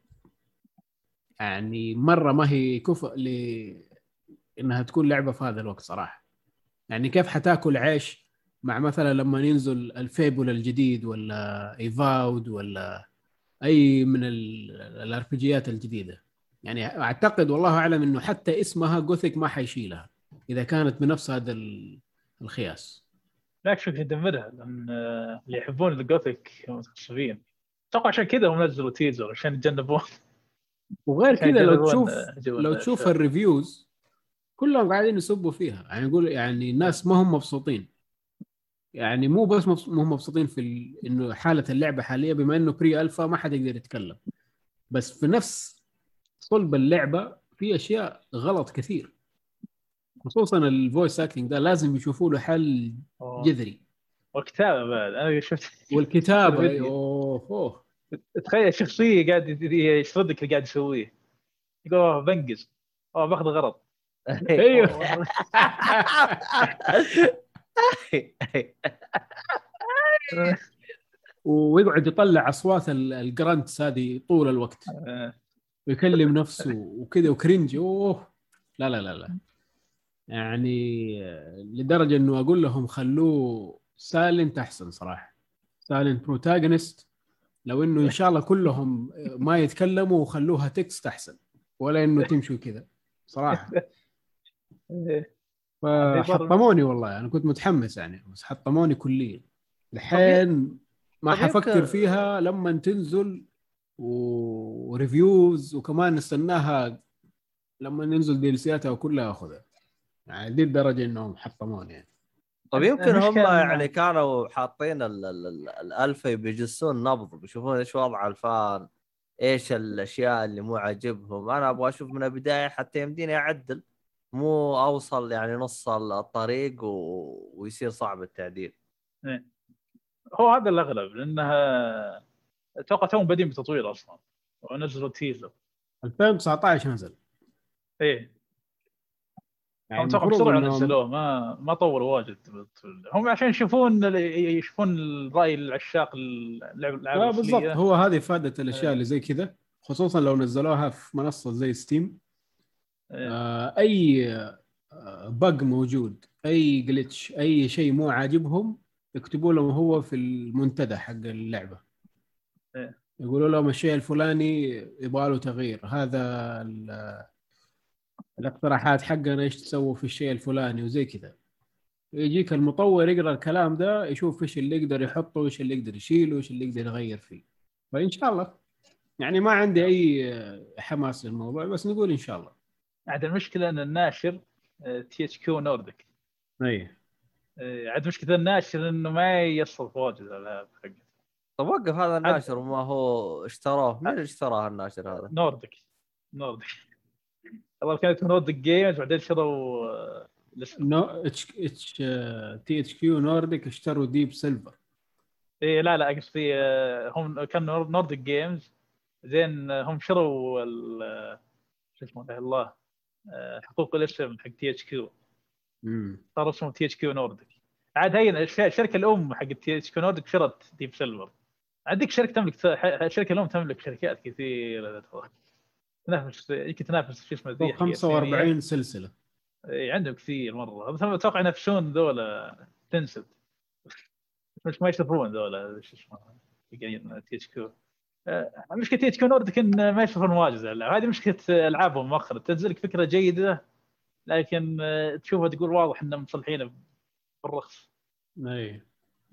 يعني مرة ما هي كفء ل إنها تكون لعبة في هذا الوقت صراحة. يعني كيف حتأكل عيش مع مثلا لما ينزل ال Fable الجديد ولا Avowed ولا أي من ال RPG يات الجديدة. يعني أعتقد والله أعلم إنه حتى اسمها Gothic ما حيشيلها إذا كانت بنفس هذا ال- الخياس. لا شوف يدمرها لأن اللي يحبون ال Gothic متعصبين أتوقع عشان كذا هم نزلوا teaser عشان يتجنبون. وغير كذا لو تشوف لو تشوف ال reviews كلهم قاعدين يسبوا فيها. يعني يقول يعني الناس ما هم مبسوطين. يعني مو بس مو مبسوطين في ال... إنه حالة اللعبة حاليا بما إنه pre-alpha ما حد يقدر يتكلم. بس في نفس صلب اللعبة في أشياء غلط كثير. خصوصا ال voice acting ده لازم يشوفوا له حل. جذري. والكتابة بعد. أنا شفت والكتابة الفيديو. اوه أوه. تخيل شخصية قاعد يشرح لك اللي قاعد يسويه. يقول أوه بنقز. أوه باخذ غرض أيوه. ويقعد يطلع أصوات ال- ال grunts هذه طول الوقت. ويكلم نفسه وكذا و cringe أوه. لا لا لا لا. يعني لدرجة إنه أقول لهم خلوه silent أحسن صراحة. silent protagonist لو إنه إن شاء الله كلهم ما يتكلموا وخلوها text أحسن. ولا إنه تمشوا كذا. صراحة. فحطموني والله أنا كنت متحمس يعني بس حطموني كليا. الحين ما حفكر فيها لما تنزل و reviews وكمان نستناها لما تنزل DLC ياتها كلها أخذها. يعني دي الدرجة إنهم حطموني يعني. طيب يمكن هم يعني كانوا حاطين ال- ال- ال- الالفا بيجسون نبض بيشوفون إيش وضع ال fan إيش الأشياء اللي مو عاجبهم. أنا أبغى أشوف من البداية حتى يمديني أعدل. مو أوصل يعني نص الطريق و... ويصير صعب التعديل. هو هذا الأغلب لأنها أتوقع توم بادين بتطوير أصلا ونزلوا تيزر 2019 نزل. إيه. يعني أتوقع بسرعة إنهم- نزلوه ما ما طوروا واجد هم عشان يشوفون يشوفون الرأي العشاق اللعب الالعاب بالضبط. هو هذه فائدة الأشياء إيه. اللي زي كذا خصوصا لو نزلوها في منصة زي ستيم إيه. أي بق موجود أي جلitch أي شيء مو عاجبهم يكتبوا لهم هو في المنتدى حق اللعبة. إيه. يقولوا لهم الشيء الفلاني يبغى له تغيير. هذا ال- الاقتراحات حقنا إيش تسووا في الشيء الفلاني وزي كذا. يجيك المطور يقرأ الكلام ده يشوف إيش اللي يقدر يحطه وايش اللي يقدر يشيله وايش اللي يقدر يغير فيه. فإن شاء الله. يعني ما عندي أي حماس للموضوع بس نقول إن شاء الله. عاد المشكلة أن الناشر THQ Nordic أي. عاد مشكله الناشر أنه ما يصرف واجد على الالعاب حقته طب وقف هذا الناشر وما هو اشتروه مين اللي اشتراه الناشر هذا؟ Nordic Nordic والله كانت Nordic Games بعدين شروا آه، نو اتش اتش THQ Nordic اشتروا Deep Silver إيه لا لا قصدي آه، هم كان نور- Nordic Games زين آه، هم شروا ال- آه، شو اسمه الله. آه، حقوق الاسم حق تي اتش كيو صار اسمه تي اتش كيو نوردك عاد هي الش- الشركة الأم حق تي اتش كيو نوردك شرت ديب سيلفر عندك شركة تملك الشركة الأم تملك شركات كثيرة. تنافس يمكن تنافس شو اسمه ذي فوق 45 سلسلة. إيه، عندهم كثير مرة. أتوقع ينافسون ذولا تنسد مش ما يشرفون ذولا شو اسمه THQ مشكلة TH Nordic إن ما على الألعاب. هذه مشكلة ألعابهم مؤخرا. تنزل لك فكرة جيدة لكن آه، تشوفها تقول واضح انهم مصلحينه بالرخص. إي.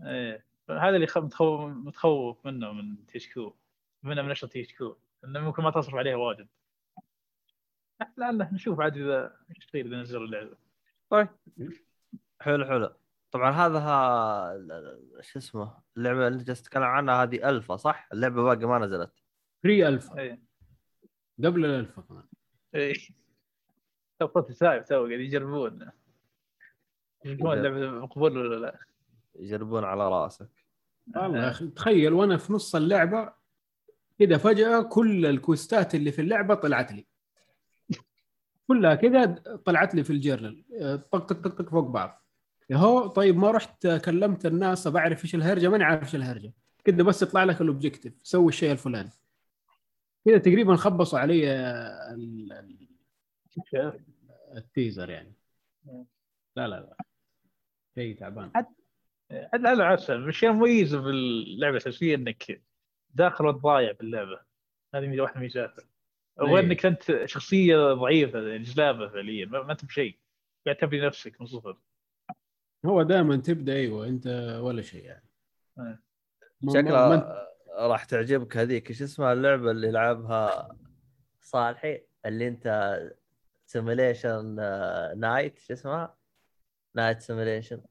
إيه هذا اللي متخوف متخوف منه من THQ منه من نشر THQ إنه ممكن ما تصرف عليها واجد. لعله نشوف عاد إذا إيش يصير إذا نزلوا اللعبة. طيب. حلو حلو. طبعا هذا ها... شو اسمه اللعبة اللي جالس تتكلم عنها هذه ألفا صح؟ اللعبة باقي ما نزلت. pre-alpha. إيه. قبل الألفا كمان. إيه. تو prototype تو قاعد يجربون. يجربون اللعبه مقبول ولا لا؟ يجربون على راسك. والله يا أخي تخيل وأنا في نص اللعبة كذا فجأة كل ال quest ات اللي في اللعبة طلعت لي. كلها كذا طلعت لي في ال journal طق طق طق طق فوق بعض. يهو طيب ما رحت كلمت الناس بعرف إيش الهرجة ماني عارف إيش الهرجة. كذا بس يطلع لك ال objective سوي الشيء الفلاني. كذا تقريبا خبصوا علي ال- ال- ال teaser يعني. لا لا لا. شيء تعبان. لا لا عسل. الشيء المميز باللعبه الأساسية إنك داخل وضايع باللعبة. هذه واحدة من ميزاتها إيه. وانك أنت شخصية ضعيفة يعني غلابة فعليا ما أنت بشيء. قاعد تبني نفسك من صفر. هو دائما تبدأ أيوه أنت ولا شيء يعني. ما- شكلها ما- راح تعجبك هذيك. إيش اسمها اللعبة اللي يلعبها صالحي؟ اللي أنت simulation knight شو اسمها؟ knight simulation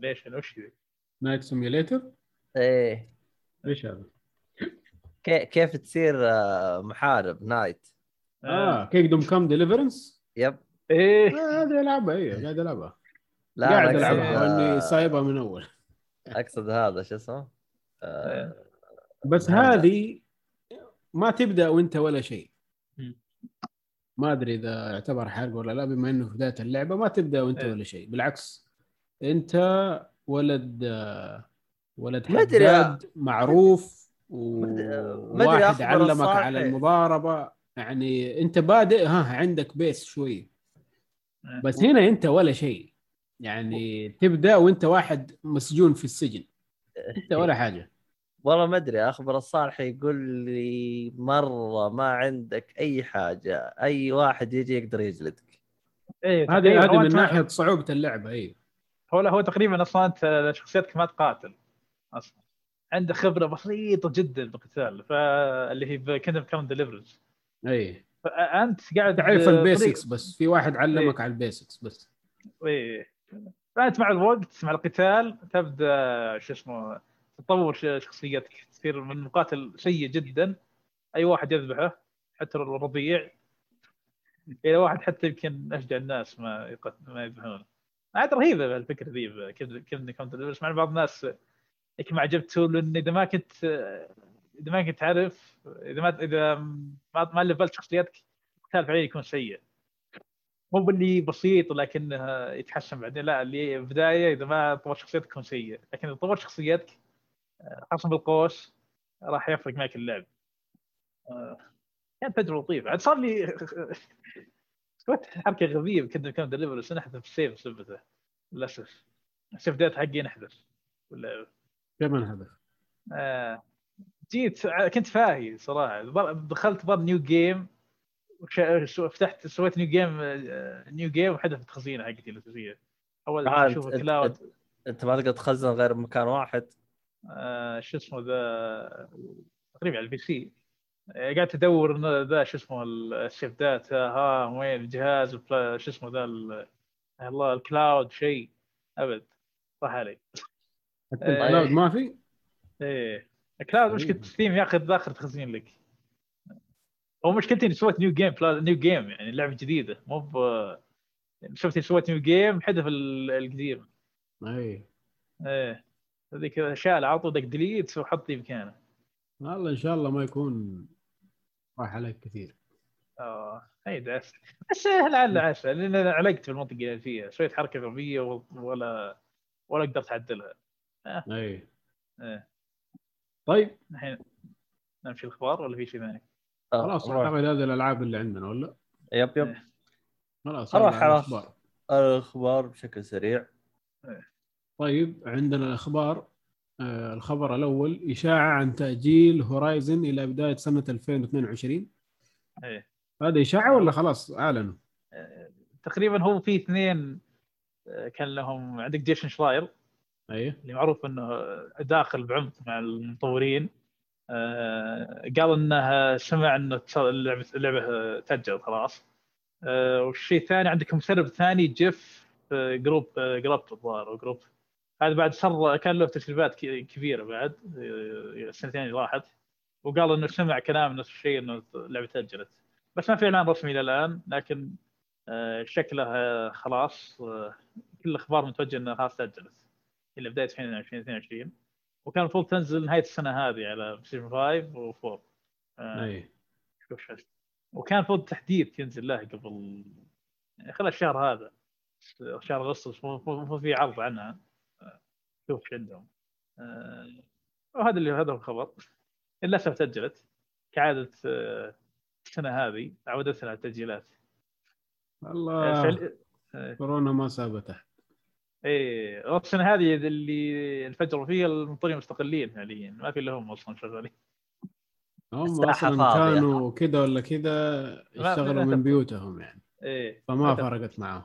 ليش وش ذي؟ knight simulator إيه. إيش هذا؟ كي- كيف تصير آه، محارب knight آه Kingdom Come Deliverance yep. إيه. هذه العبها أيوه قاعد العبها لا قاعد ألعبها آه، واني سايبها من أول أقصد هذا شو اسمه؟ آه، بس نعم. هذه ما تبدأ وأنت ولا شيء. ما أدري إذا يعتبر حرق ولا لا بما إنه في بدايه اللعبة ما تبدأ وأنت إيه. ولا شيء بالعكس أنت ولد آه، ولد حداد معروف ما أدري وواحد علمك الصالحي. على المضاربة يعني أنت بادئ ها عندك بيس شوي بس هنا أنت ولا شيء يعني تبدأ وانت واحد مسجون في السجن. انت ولا حاجة. والله ما أدري أخبر الصالح يقول لي مرة ما عندك أي حاجة أي واحد يجي يقدر يجلدك. إيه هذه هذه من ناحية صعوبة اللعبة اي هو لا هو تقريبا أصلا أنت شخصيتك ما تقاتل أصلا. عنده خبرة بسيطة جدا بالقتال فاللي هي ب Kingdom Come Deliverance اي فأنت قاعد تعرف البيسكس بس في واحد علمك على ال basics بس. إيه. فانت مع الوقت مع القتال تبدأ شو اسمه تطور شخصيتك تصير من مقاتل سيء جدا. أي واحد يذبحه حتى لو رضيع. إلى واحد حتى يمكن أشجع الناس ما يقت... ما يذبحونه عاد رهيبه الفكرة ذي كيف كنت بس مع بعض الناس يمكن ما عجبته لأن إذا ما كنت إذا ما كنت تعرف إذا ما إذا ما لفلت شخصيتك القتال فعليا يكون سيء. مو باللي بسيط ولكنه يتحسن بعدين. لا اللي بدايه إذا ما طورت شخصيتك يكون سيء. لكن إذا طورت شخصيتك آه، خاصة بالقوس راح يفرق معك اللعب. آه، كانت تجربه لطيفه عاد صار لي سويت حركة غبية كنت كان دليفر بس نحذف السيف بسبته للأسف. السيف ديت حقي نحذف. ولا هذا آه جيت كنت فاهي صراحة. دخلت بر نيو جيم فتحت سويت نيو جيم آه، نيو جيم وحذفت الخزينه حقتي الاساسيه أول آه، أشوف أنت- انت ما تقدر تخزن غير بمكان واحد. آه شو اسمه ذا تقريبا على ال PC. آه، قاعد ادور ذا شو اسمه ال save data ها وين الجهاز شو اسمه ذا ال- الله ال cloud شيء. أبد. راح علي. ال cloud ما في؟ إيه. ال cloud مشكلة. Steam ياخذ ذاخر تخزين لك. هو مشكلتي إني سويت new game. new game يعني لعبة جديدة. مو ب شفت سويت new game حذف ال- القديم. أي. إيه. هذيك شال عطوا دق delete وحط لي مكانه. والله إن شاء الله ما يكون راح عليك كثير. آه أي دعس بس لعل عسى لأن أنا علقت في المنطقة اللي فيها. سويت حركة غبية ولا ولا قدرت أعدلها. أي. إيه. طيب. الحين نمشي الأخبار ولا في شيء ثاني؟ آه، خلاص. أعتقد هذه الألعاب اللي عندنا ولا؟ yep yep. إيه. خلاص على- الأخبار. الأخبار بشكل سريع. طيب عندنا الأخبار. آه الخبر الأول إشاعة عن تأجيل Horizon إلى بداية سنة 2022 إيه. هذا إشاعة ولا خلاص؟ أعلنوا؟ تقريبا هو في اثنين آه، كان لهم عندك Jason Schreier إيه اللي معروف إنه داخل بعمق مع المطورين. آه، قال انه سمع إنه اللعبه اللعبة تاجل خلاص. آه، والشيء الثاني عندك مسرب ثاني جيف آه، Grubb آه، Grubb الظاهر Grubb. هذا بعد صار كان له تسريبات كبيرة بعد آه، السنتين اللي راحت. وقال إنه سمع كلام نفس الشيء إنه اللعبة تاجلت بس ما في إعلان رسمي إلى الآن لكن آه، شكله آه، خلاص آه، كل الأخبار متوجهة إنها خلاص تاجلت إلى بداية 2022 وكان المفروض تنزل نهاية السنة هذه على سيزون 5 و4 آه إيه شوف شو وكان المفروض تحديث ينزل له قبل يعني خلال الشهر هذا. شهر اغسطس المفروض في عرض عنها. آه، شوف إيش عندهم. آه، وهذا اللي هذا الخبر. للأسف تاجلت كعادة آه، السنة هذه عودتنا على التسجيلات. والله فعل- آه، كورونا ما سابت احد إيه السنة هذه اللي انفجروا فيها المطورين مستقلين فعليا ما في إلا هم أصلا شغالين. هم أصلا. كانوا كذا ولا كذا يشتغلوا من بيوتهم يعني. إيه فما. فرقت معاهم.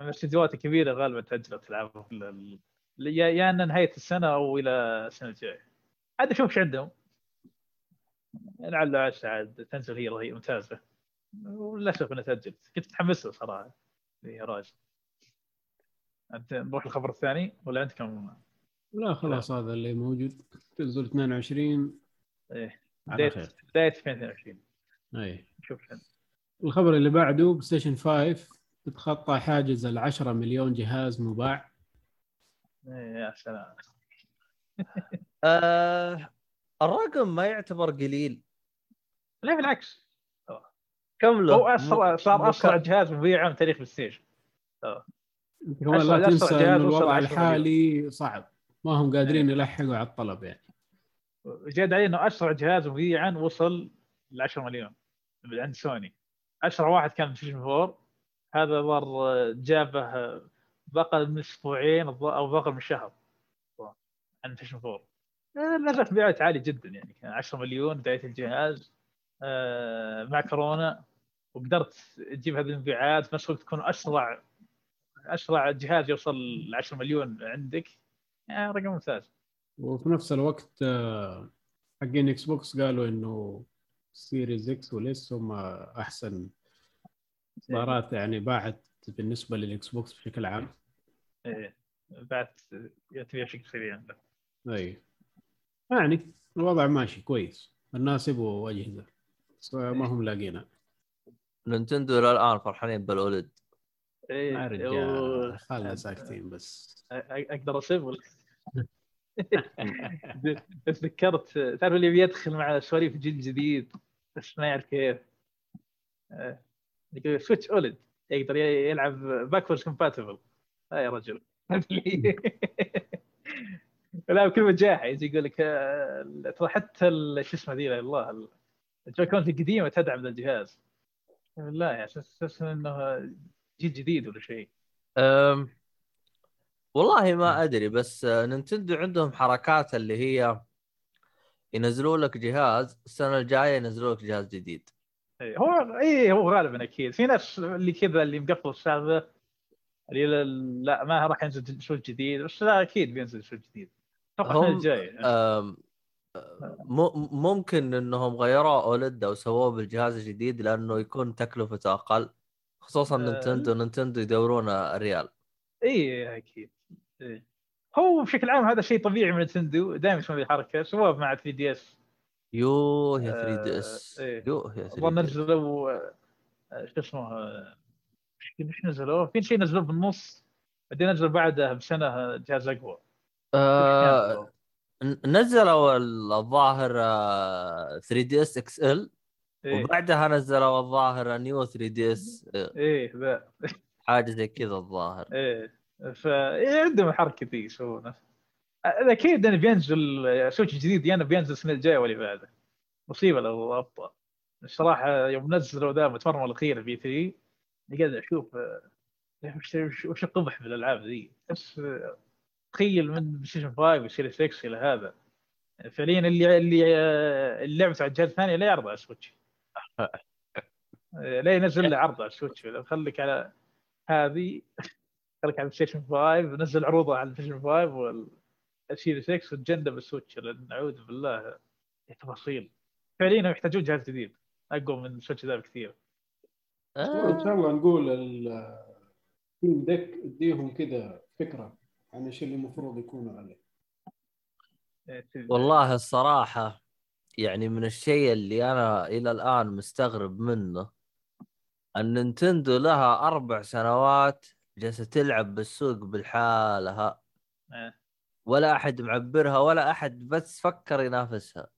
الاستديوهات الكبيره غالبا تاجلت ألعابهم. ال- ال- يا يا إن نهاية السنة أو إلى السنة الجاية. عاد أشوف إيش عندهم. لعل عسى عاد تنزل هي رهيبة ممتازة. وللأسف إنها تأجلت. كنت متحمس له صراحة. يا راجل. أنت نروح الخبر الثاني ولا عندكم لا خلاص هذا اللي موجود. تنزل 22 إيه. بدايه بداية 2022 اي نشوف إيش عندهم. الخبر اللي بعده بلاي ستيشن 5 تتخطى حاجز ال 10 مليون جهاز مباع. إيه يا سلام. آه الرقم ما يعتبر قليل. لا بالعكس. كم له؟ هو اسرع صار اسرع جهاز مبيعا من تاريخ بلاي ستيشن لا تنسى وصل الوضع 10 الحالي صعب. ما هم قادرين يلحقوا على الطلب يعني. زاد عليه إنه أسرع جهاز مبيعا وصل ل 10 مليون عند سوني. أسرع واحد كان Station 4 هذا ظهر جابه بقى من أسبوعين أو بقى من شهر. عن فيشن 4 نزلت مبيعات عالية جدا يعني. كان 10 مليون بداية الجهاز. آه، مع كورونا. وقدرت تجيب هذه المبيعات. في نفس الوقت تكون أسرع أسرع جهاز يوصل ل 10 مليون عندك يعني رقم ممتاز. وفي نفس الوقت آه، حقين Xbox قالوا إنه Series X وال S هم أحسن اصدارات يعني باعت بالنسبة لل Xbox بشكل عام. إيه بعت تبيع بشكل سريع. أي. يعني الوضع ماشي كويس. الناس يبغوا أجهزة بس ما هم لاقينها نينتندو إلى الآن فرحانين بال OLED. يا رجال خلنا ساكتين بس. أقدر اسيب ولا؟ تذكرت تعرف اللي بيدخل مع سواليف جيل جديد بس ما يعرف كيف. يقول Switch OLED يقدر يلعب backward compatible لا يا رجل. لا بكل وقاحة يجي يقول لك آه، ترى حتى شو اسمه ذي الله ال Joy-Cons القديمة تدعم الجهاز. بالله يا أساس إنه جيل جديد ولا شيء؟ أم... والله ما أدري بس نينتندو عندهم حركات اللي هي ينزلوا لك جهاز السنة الجاية ينزلوا لك جهاز جديد. إيه، هو اي هو غالبا أكيد. في ناس اللي كذا اللي مقفل السالفه اللي لا ما راح ينزل شيء جديد بس لا أكيد بينزل شيء جديد. أتوقع الجاية. ممكن إنهم غيروا OLED أو سووه بالجهاز الجديد لأنه يكون تكلفته أقل. خصوصا آه. نينتندو نينتندو يدورون الريال. إي أكيد. إيه. هو بشكل عام هذا شيء طبيعي من نينتندو. دائما يسوون الحركه سووه مع 3DS. يوه يا 3 دي إس. يوه يا 3 دي إس. نزلوا آه، شو اسمه إيش نزلوا؟ في شيء نزلوه بالنص. بعدين نزلوا بعده بسنة جهاز أقوى. آه نزلوا الظاهر 3DS XL. وبعدها نزلوا الظاهر New 3DS إيه ذا حاجة زي كذا الظاهر. إيه ف إيه، عندهم حركة ذي يسوونها أكيد انه بينزل Switch جديد يا بينزل السنة الجاية ولا بعده. مصيبة لو أبطأ. الصراحة يوم نزلوا ذا المؤتمر الأخير في E3 قاعد أشوف وش وش القبح بالالعاب ذي؟ بس تخيل من بلايستيشن 5 و Series X إلى هذا. فعليا اللي اللي اللي لعبته على الجهاز الثاني لا يعرض على ال Switch لا ينزل له عرض على ال Switch. خليك على هذه. خليك على البلايستيشن 5 نزل عروضه على البلايستيشن 5 وال Series X وتجنب ال Switch لأن نعوذ بالله. تفاصيل. فعليا يحتاجون جهاز جديد. أقوى من ال Switch ذا بكثير. إن شاء الله نقول التيم ديك اديهم كذا فكرة عن إيش اللي المفروض يكونوا عليه. والله الصراحة يعني من الشيء اللي أنا إلى الآن مستغرب منه النينتندو لها أربع سنوات جالسة تلعب بالسوق بالحالها. إيه. ولا أحد معبرها ولا أحد بس فكر ينافسها.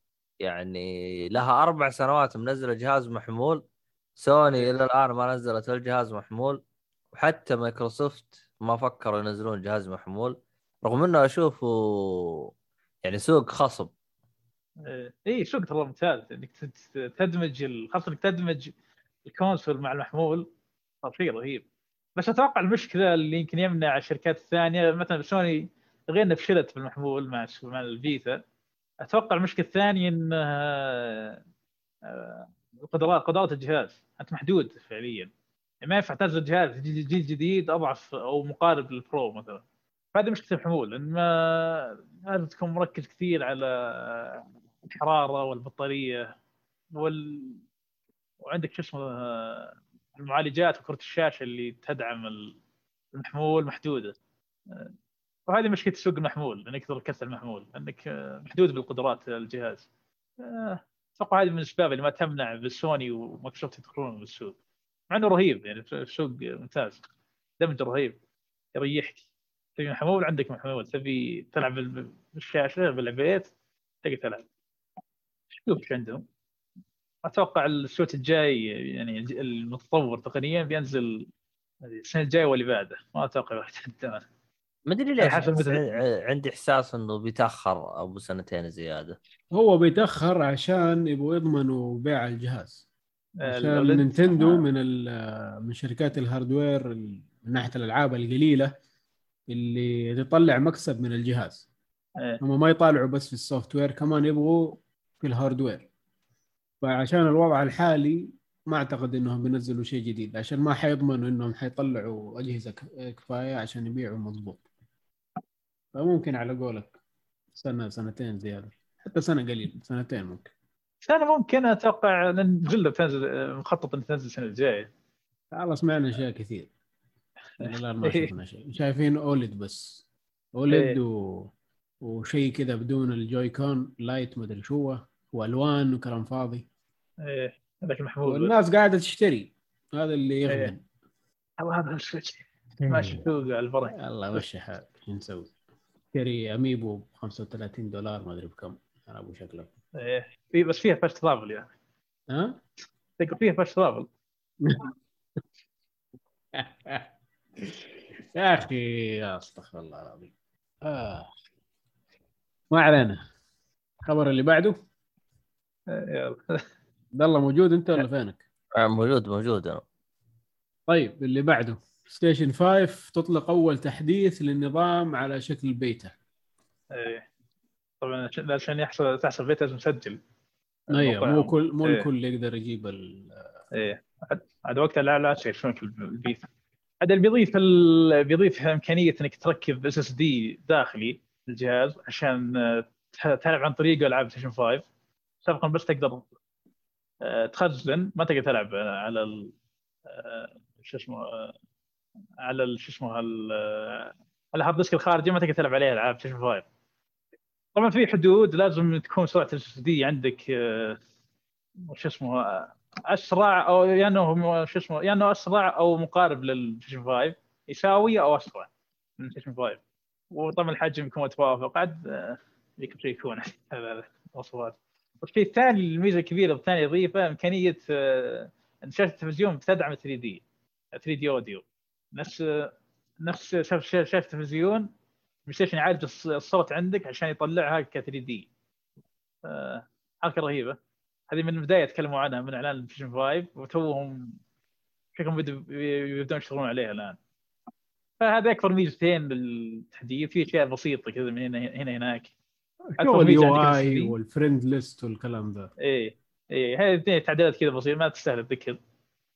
يعني لها أربع سنوات منزلة جهاز محمول. سوني إيه. إلى الآن ما نزلت الجهاز محمول. وحتى مايكروسوفت ما فكروا ينزلون جهاز محمول. رغم إنه أشوفه يعني سوق خصب. اي سوق ترى ممتاز إنك تدمج خاصة إنك تدمج ال console مع المحمول. شيء رهيب. بس أتوقع المشكلة اللي يمكن يمنع الشركات الثانية مثلا سوني غير انها فشلت في المحمول مع مع ال Vita أتوقع المشكلة الثانية إن آه، قدرات قدرات الجهاز. أنت محدود فعليا. ما ينفع تنزل جهاز جيل جديد أضعف أو مقارب لل Pro مثلا. هذه مشكلة المحمول لأن ما لازم تكون مركز كثير على الحرارة والبطارية وال وعندك شو اسمه المعالجات وكرة الشاشة اللي تدعم المحمول محدودة. وهذه مشكلة سوق المحمول إنك تركز المحمول إنك محدود بالقدرات الجهاز. أتوقع هذه من الأسباب اللي ما تمنع بالسوني ومايكروسوفت يدخلون بالسوق. مع إنه رهيب يعني السوق ممتاز. دمج رهيب. يريحك. تبي محمول؟ عندك محمول. تبي تلعب بالشاشة بالبيت تقدر تلعب. شوف إيش عندهم. أتوقع السوت الجاي يعني المتطور تقنيا بينزل السنة الجاية واللي بعده. ما أتوقع راح يتقدم ما أدري ليش عندي إحساس إنه بيتأخر أبو سنتين زيادة. هو بيتأخر عشان يبغوا يضمنوا بيع الجهاز. عشان نينتندو من من شركات ال hardware من ناحية الألعاب القليلة اللي تطلع مكسب من الجهاز. إيه. هم ما يطالعوا بس في ال software كمان يبغوا في ال hardware. فعشان الوضع الحالي ما أعتقد إنهم بينزلوا شيء جديد. عشان ما حيضمنوا إنهم حيطلعوا أجهزة كفاية عشان يبيعوا مضبوط. فممكن على قولك سنه سنتين زيادة. حتى سنة قليل سنتين ممكن. سنة ممكن أتوقع لأن جلده بتنزل مخطط ان تنزل السنة الجاية. والله سمعنا اشياء كثير. الآن ما شفنا شيء. شايفين اولد بس. اولد إيه. و... وشيء كذا بدون الجوي كون لايت مدري شو هو. وألوان وكلام فاضي. إيه هذاك المحمود والناس قاعدة تشتري هذا اللي يغبن إيه. هذا السويتش ماشي سوق على البرك الله مشي حالك شو نسوي؟ اشتري Amiibo ب 35 دولار ما أدري بكم. أنا ابو شكله. إيه. في بس فيها fast travel يعني. ها؟ تقول فيها fast travel يا أخي يا أستغفر الله العظيم. آه. ما علينا. الخبر اللي بعده؟ إيه، يلا. عبد الله موجود انت ولا فينك؟ آه، موجود موجود. أنا طيب اللي بعده. ستيشن 5 تطلق أول تحديث للنظام على شكل بيتا إيه طبعا عشان- يحصل تحصل بيت لازم تسجل أيوه مو كل مو إيه. الكل يقدر يجيب ال... إيه. عاد- وقتها لا لا شيء شلون في البيت عاد اللي بيضيف ال... بيضيف إمكانية إنك تركب اس اس دي داخلي للجهاز عشان آه، ت- تلعب عن طريقه ألعاب ستيشن 5 سابقا بس تقدر آه، تخزن ما تقدر تلعب آه، على. آه، شو اسمه على شو اسمه على ال hard disk الخارجي ما تقدر تلعب عليه ألعاب ستيشن 5 طبعا في حدود لازم تكون سرعة ال SSD عندك شو اسمه أسرع أو يا إنه شو اسمه يا إنه أسرع أو مقارب للبلايستيشن 5 يساوي أو أسرع من البلايستيشن 5 وطبعا الحجم يكون متوافق عاد يكون. هذا المواصفات والشيء الثاني الميزة الكبيرة الثانية يضيفها إمكانية آه، ان شاشه التلفزيون بتدعم 3D 3D audio. نفس نفس شاشه التلفزيون بلاي يعالج الص- الصوت عندك عشان يطلعها ك 3D. حركة رهيبة. هذه من البداية تكلموا عنها من إعلان البلايستيشن 5 وتوهم شكلهم يبدون يشتغلون عليها الآن. فهذا أكبر ميزتين بالتحديث في أشياء بسيطة كذا من هنا هنا هناك. ال UI ال 3D. وال friend list والكلام ذا إيه إيه هذه اثنين تعديلات كذا بسيطة ما تستاهل الذكر.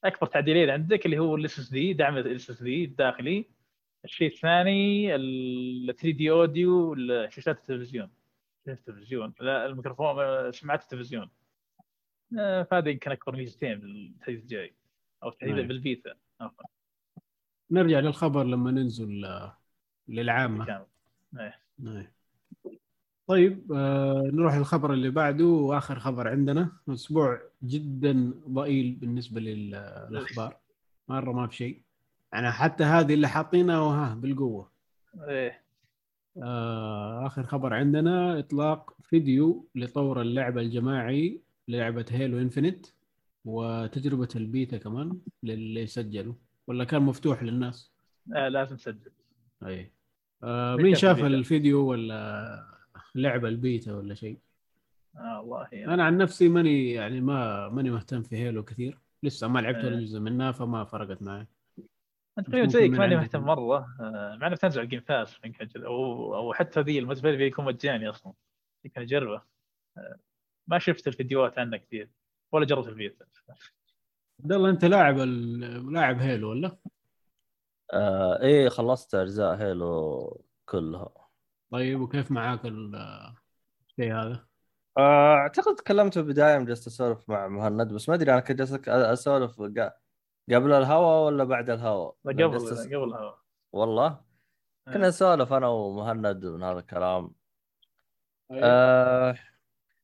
أكبر تعديلين عندك اللي هو ال SSD دعم ال SSD الداخلي. الشيء الثاني ال 3D audio شاشات التلفزيون. شاشات التلفزيون. لا الميكروفون سماعات التلفزيون. آه، فهذه يمكن أكبر ميزتين بالتحديث الجاي أو التحديث نعم. بالبيتا عفوا. نرجع للخبر لما ننزل آه، للعامة. إيه. نعم. طيب آه نروح للخبر اللي بعده وآخر خبر عندنا. أسبوع جدا ضئيل بالنسبة للأخبار. مره ما في شيء. يعني حتى هذه اللي حاطينها وها بالقوة. إيه. آه آخر خبر عندنا إطلاق فيديو لطور اللعبة الجماعي للعبة Halo Infinite وتجربة البيتا كمان للي سجلوا. ولا كان مفتوح للناس؟ آه لازم تسجل. اي آه مين شاف؟ الفيديو ولا لعبه البيتا ولا شيء. آه والله يعني. أنا عن نفسي ماني يعني ما ماني مهتم في Halo كثير. لسه ما لعبت ولا. جزء منها فما فرقت معي. أنت تقريبا زيك من ماني. مهتم مره آه، مع انه تنزل على ال Game Pass أو أو حتى ذي ال multiplayer يكون مجاني أصلا. يمكن أجربه. آه، ما شفت الفيديوهات عنه كثير ولا جربت الفيتا عبد الله أنت لاعب ال- لاعب هيلو ولا؟ آه إيه خلصت أجزاء هيلو كلها. طيب وكيف معاك ال- الشيء هذا؟ آه، أعتقد تكلمت في البدايه جلست أسولف مع مهند بس ما أدري أنا كنت جالس أسولف قا- قبل الهوا ولا بعد الهوا؟ لا، لأن قبل قبل هوا والله إيه. كنا نسولف أنا ومهند من هذا الكلام طيب. آه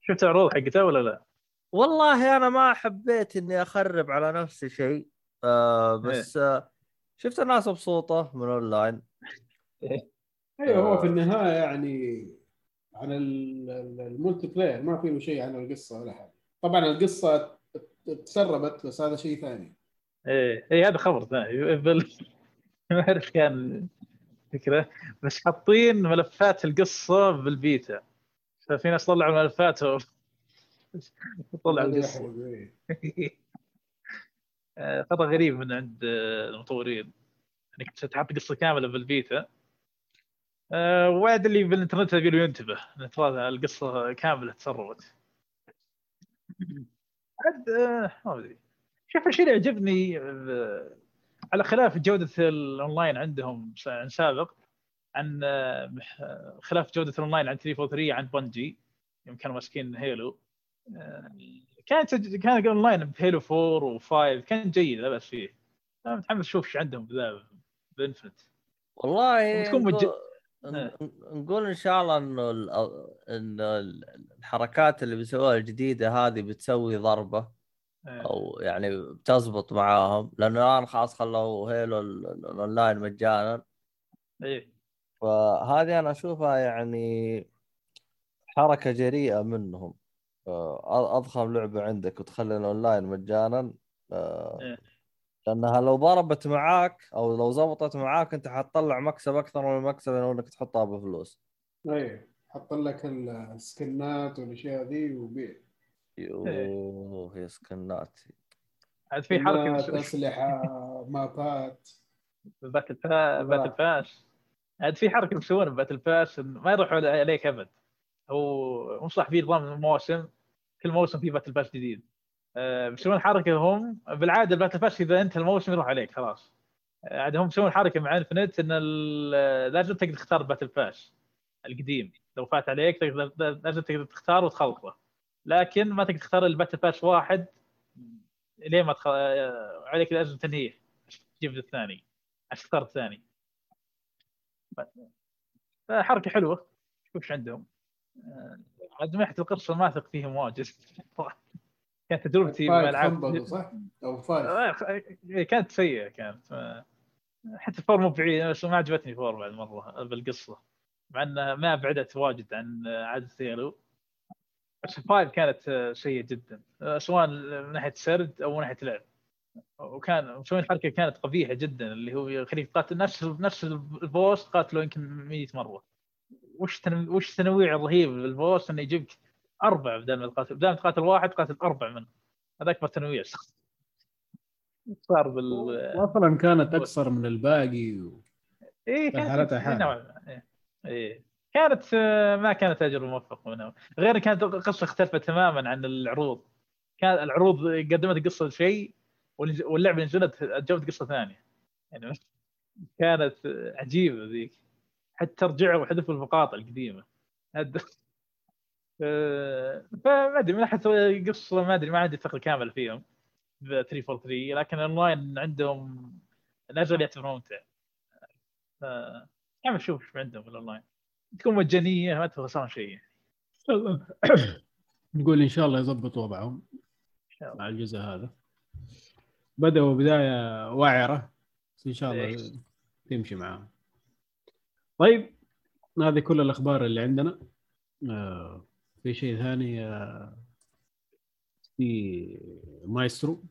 شفت العروض حقته ولا لا؟ والله أنا ما حبيت إني أخرب على نفسي شيء آه بس آه شفت الناس مبسوطة من أونلاين أيوه هو في النهاية يعني ال- ال multiplayer ما فيه شيء عن القصة ولا حاجة. طبعا القصة تسربت بس هذا شيء ثاني. إيه إيه هذا خبر ثاني. بال- ما أعرف كان فكرة. بس حاطين ملفات القصة بالبيتا. ففي ناس طلعوا ملفات و- طلعوا القصة. إيه. آه، خطا غريب من عند آه، المطورين انك تحط قصة كاملة بالبيتا. آه، وعد اللي بالإنترنت يبي له ينتبه. ترى القصة كاملة تسربت. عاد آه، ما أدري. شوف الشيء اللي يعجبني آه، على خلاف جودة الأونلاين عندهم عن سابق عن خلاف جودة الأونلاين عن 343 عن Bungie يوم كانوا ماسكين Halo. كانت كان ال online ب Halo 4 و5 كان جيد لا بأس فيه. أنا متحمس أشوف إيش عندهم بذا ب Infinite. والله وتكون مج- نقول- ن- نقول إن شاء الله إنه ال- إن ال- الحركات اللي بيسووها الجديدة هذه بتسوي ضربة أو يعني بتزبط معاهم لأنه الآن خلاص خلوا Halo ال- ال- الأونلاين مجانا. إيه. فهذه أنا أشوفها يعني حركة جريئة منهم. أضخم لعبة عندك وتخلي الأونلاين مجانا. إيه. لانها لو ضربت معاك أو لو زبطت معاك أنت حتطلع مكسب أكثر من المكسب انه إنك تحطها بفلوس. إيه حط لك السكنات والأشياء ذي وبيع. يوه يا سكنات. عاد في حركة أسلحة مابات. battle pa... battle pass عاد في حركة مسوونها battle pass ما يروحوا عليك أبد. هو هم صح في نظام مواسم كل موسم في battle pass جديد. بيسوون حركة هم بالعادة ال battle pass إذا أنت الموسم يروح عليك خلاص. آه، عاد هم يسوون حركة مع Infinite إن لازم تقدر تختار ال battle pass القديم. لو فات عليك تقدر لازم تقدر تختار وتخلطه. لكن ما تقدر تختار ال battle pass واحد لين ما تخ... آه، عليك لازم تنهيه. عشان تجيب الثاني. عشان تختار الثاني. فحركة حلوة. شوف إيش عندهم. آه، عاد ناحيه القرص ما أثق فيهم واجد. كانت تجربتي مع العاب صح؟ أو فايف. آه، إيه، كانت سيئة كانت. آه، حتى فور مو بعيد بس ما عجبتني فور بعد مره بالقصة. مع إنها ما بعدت واجد عن عادة ثيلو بس فايف كانت آه، سيئة جدا. سواء من ناحية سرد أو من ناحية لعب. وكان مسوين حركة كانت قبيحة جدا اللي هو يخليك تقاتل نفس نفس البوس تقاتله يمكن 100 مرة. وش تنو... وش التنويع الرهيب بالبوس إنه يجيبك أربع بدل ما تقاتل بدل ما تقاتل واحد تقاتل أربع منه هذا اكبر تنويع. صار بال أصلا كانت اقصر من الباقي و... إيه كانت. نوعاً ما. إيه. إيه. كانت آه، ما كانت تجربه موفقه منها غير كانت القصة اختلفت تماما عن العروض. كان العروض قدمت قصة شيء واللعبة نزلت جابت قصة ثانية. يعني كانت عجيبة ذيك. حتى رجعوا وحذفوا المقاطع القديمة. فما أدري من ناحيه القصة ما أدري ما عندي ثقه كامله فيهم ب 343 لكن الأونلاين عندهم نزل يعتبر ممتع ف يعني شوف إيش عندهم بالاونلاين تكون مجانية ما تبغى خسران شيء. نقول إن شاء الله يضبط وضعهم مع الجزء هذا. بدأوا بداية وعرة بس إن شاء الله. تمشي معاهم طيب هذه كل الأخبار اللي عندنا. آه في شيء ثاني آه في مايسترو.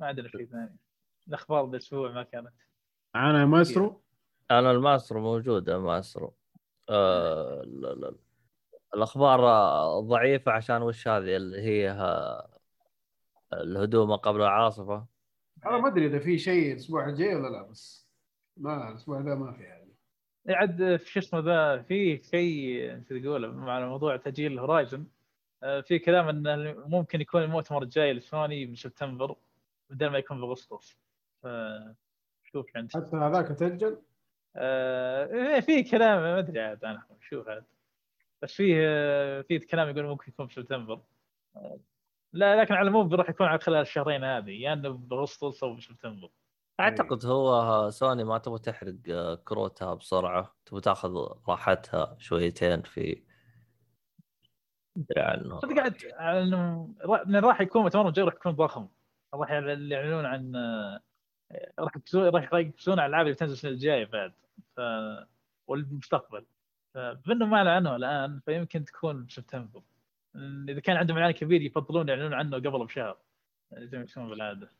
ما عندنا شيء ثاني. الأخبار الأسبوع ما كانت. معنا مايسترو. أنا الماسترو موجود الماسترو آه لا لا. الأخبار ضعيفة عشان وش هذه اللي هي آه، الهدوء ما قبل العاصفة. أنا ما أدري إذا في شيء الأسبوع الجاي ولا لا بس ما الأسبوع ذا ما في. يعني عاد في شو اسمه ذا في شيء انت تقوله مع موضوع تأجيل ال Horizon آه، في كلام انه ممكن يكون المؤتمر الجاي لسوني بسبتمبر بدل ما يكون باغسطس ف شوف عندك حتى هذاك تاجل آه إيه، في كلام ما أدري عاد أنا شوف عاد. بس فيه آه، في كلام يقول ممكن يكون بسبتمبر آه، لا لكن على العموم راح يكون على خلال الشهرين هذه يا يعني باغسطس أو بسبتمبر أعتقد هو سوني ما تبغى تحرق آه، كروتها بسرعة تبغى تاخذ راحتها شويتين في عنه صدق عاد انه راح يكون مؤتمر الجاي راح يكون ضخم. راح يعلنون عن آه، راح راح يركزون على الالعاب اللي بتنزل السنة الجاية بعد. ف... والمستقبل. فبما ما أعلن عنه الآن فيمكن تكون بسبتمبر إذا كان عندهم إعلان كبير يفضلون يعلنون عنه قبل بشهر. زي ما يسوون بالعادة.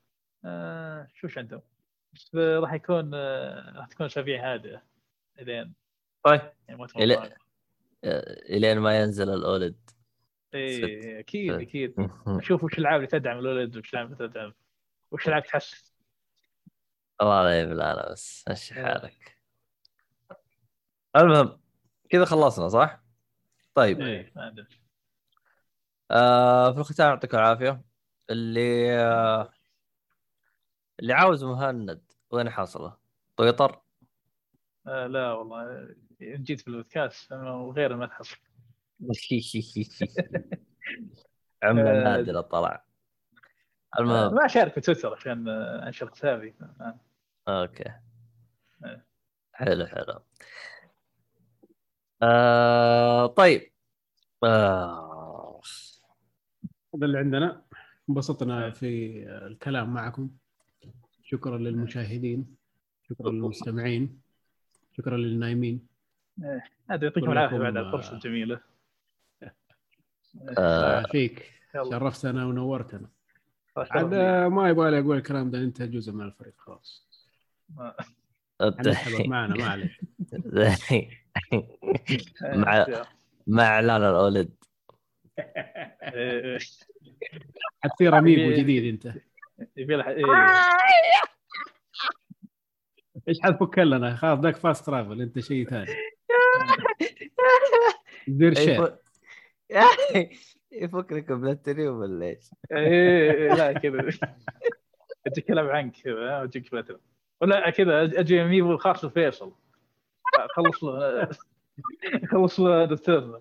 آه شو عندهم؟ راح يكون آه، راح تكون اسابيع هادئه إلين طيب يعني. آه، إلين ما ينزل الاولد إيه أكيد. أكيد نشوف وش الالعاب اللي تدعم الاولد وش الالعاب اللي تدعم وش لعبت حش؟ الله لا يبلى أنا بس مشي حالك المهم كذا خلصنا صح؟ طيب إيه. ما. آه في الختام يعطيكم العافية اللي آه اللي عاوز مهند وين حاصله؟ طويطر آه لا والله جيت في البودكاست أنا وغير ما تحصل عم آه، نادر طلع المهم. ما اشارك في تويتر عشان آه، انشر حسابي آه. أوكي. إيه. حلو حلو. آه طيب. آه. هذا اللي عندنا. انبسطنا في الكلام معكم. شكرا للمشاهدين شكرا للمستمعين شكرا للنايمين. هذا يعطيكم العافية بعد آه، الفرصه الجميلة. آه. فيك شرفتنا ونورتنا. شرف عاد لي. ما يبغى لي أقول الكلام ده انت جزء من الفريق خلاص. معنا ما عليك. مع- مع اعلان الأولد. إيه، حتصير اميبو جديد انت. يبي له إيه. إيش حتفك لنا خلاص ذاك فاست ترافل أنت شيء ثاني. دير شير يفكرك بلاتريوم ولا إيش؟ إيه، لا كذا. اجيك كلام عنك كذا اجيك باتل ولا كذا أجي اميبو الخاص لفيصل خلص له خلص له دكتور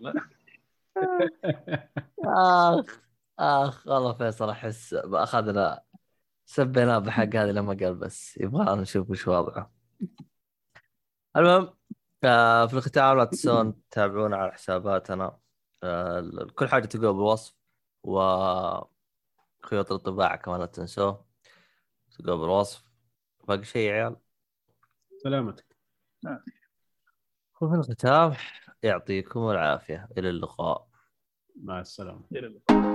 آخ آخ والله فيصل أحس أخذنا سبيناه بحق هذه لما قال بس. يبغى نشوف وش وضعه. المهم آه في الختام لا تنسون تتابعونا على حساباتنا. آه كل حاجة تلقوها بالوصف وخيوط الطباعة كمان لا تنسوه. تلقوه بالوصف. باقي شيء يا عيال؟ سلامتك. وفي الختام يعطيكم العافية. إلى اللقاء. مع السلامة. يلا.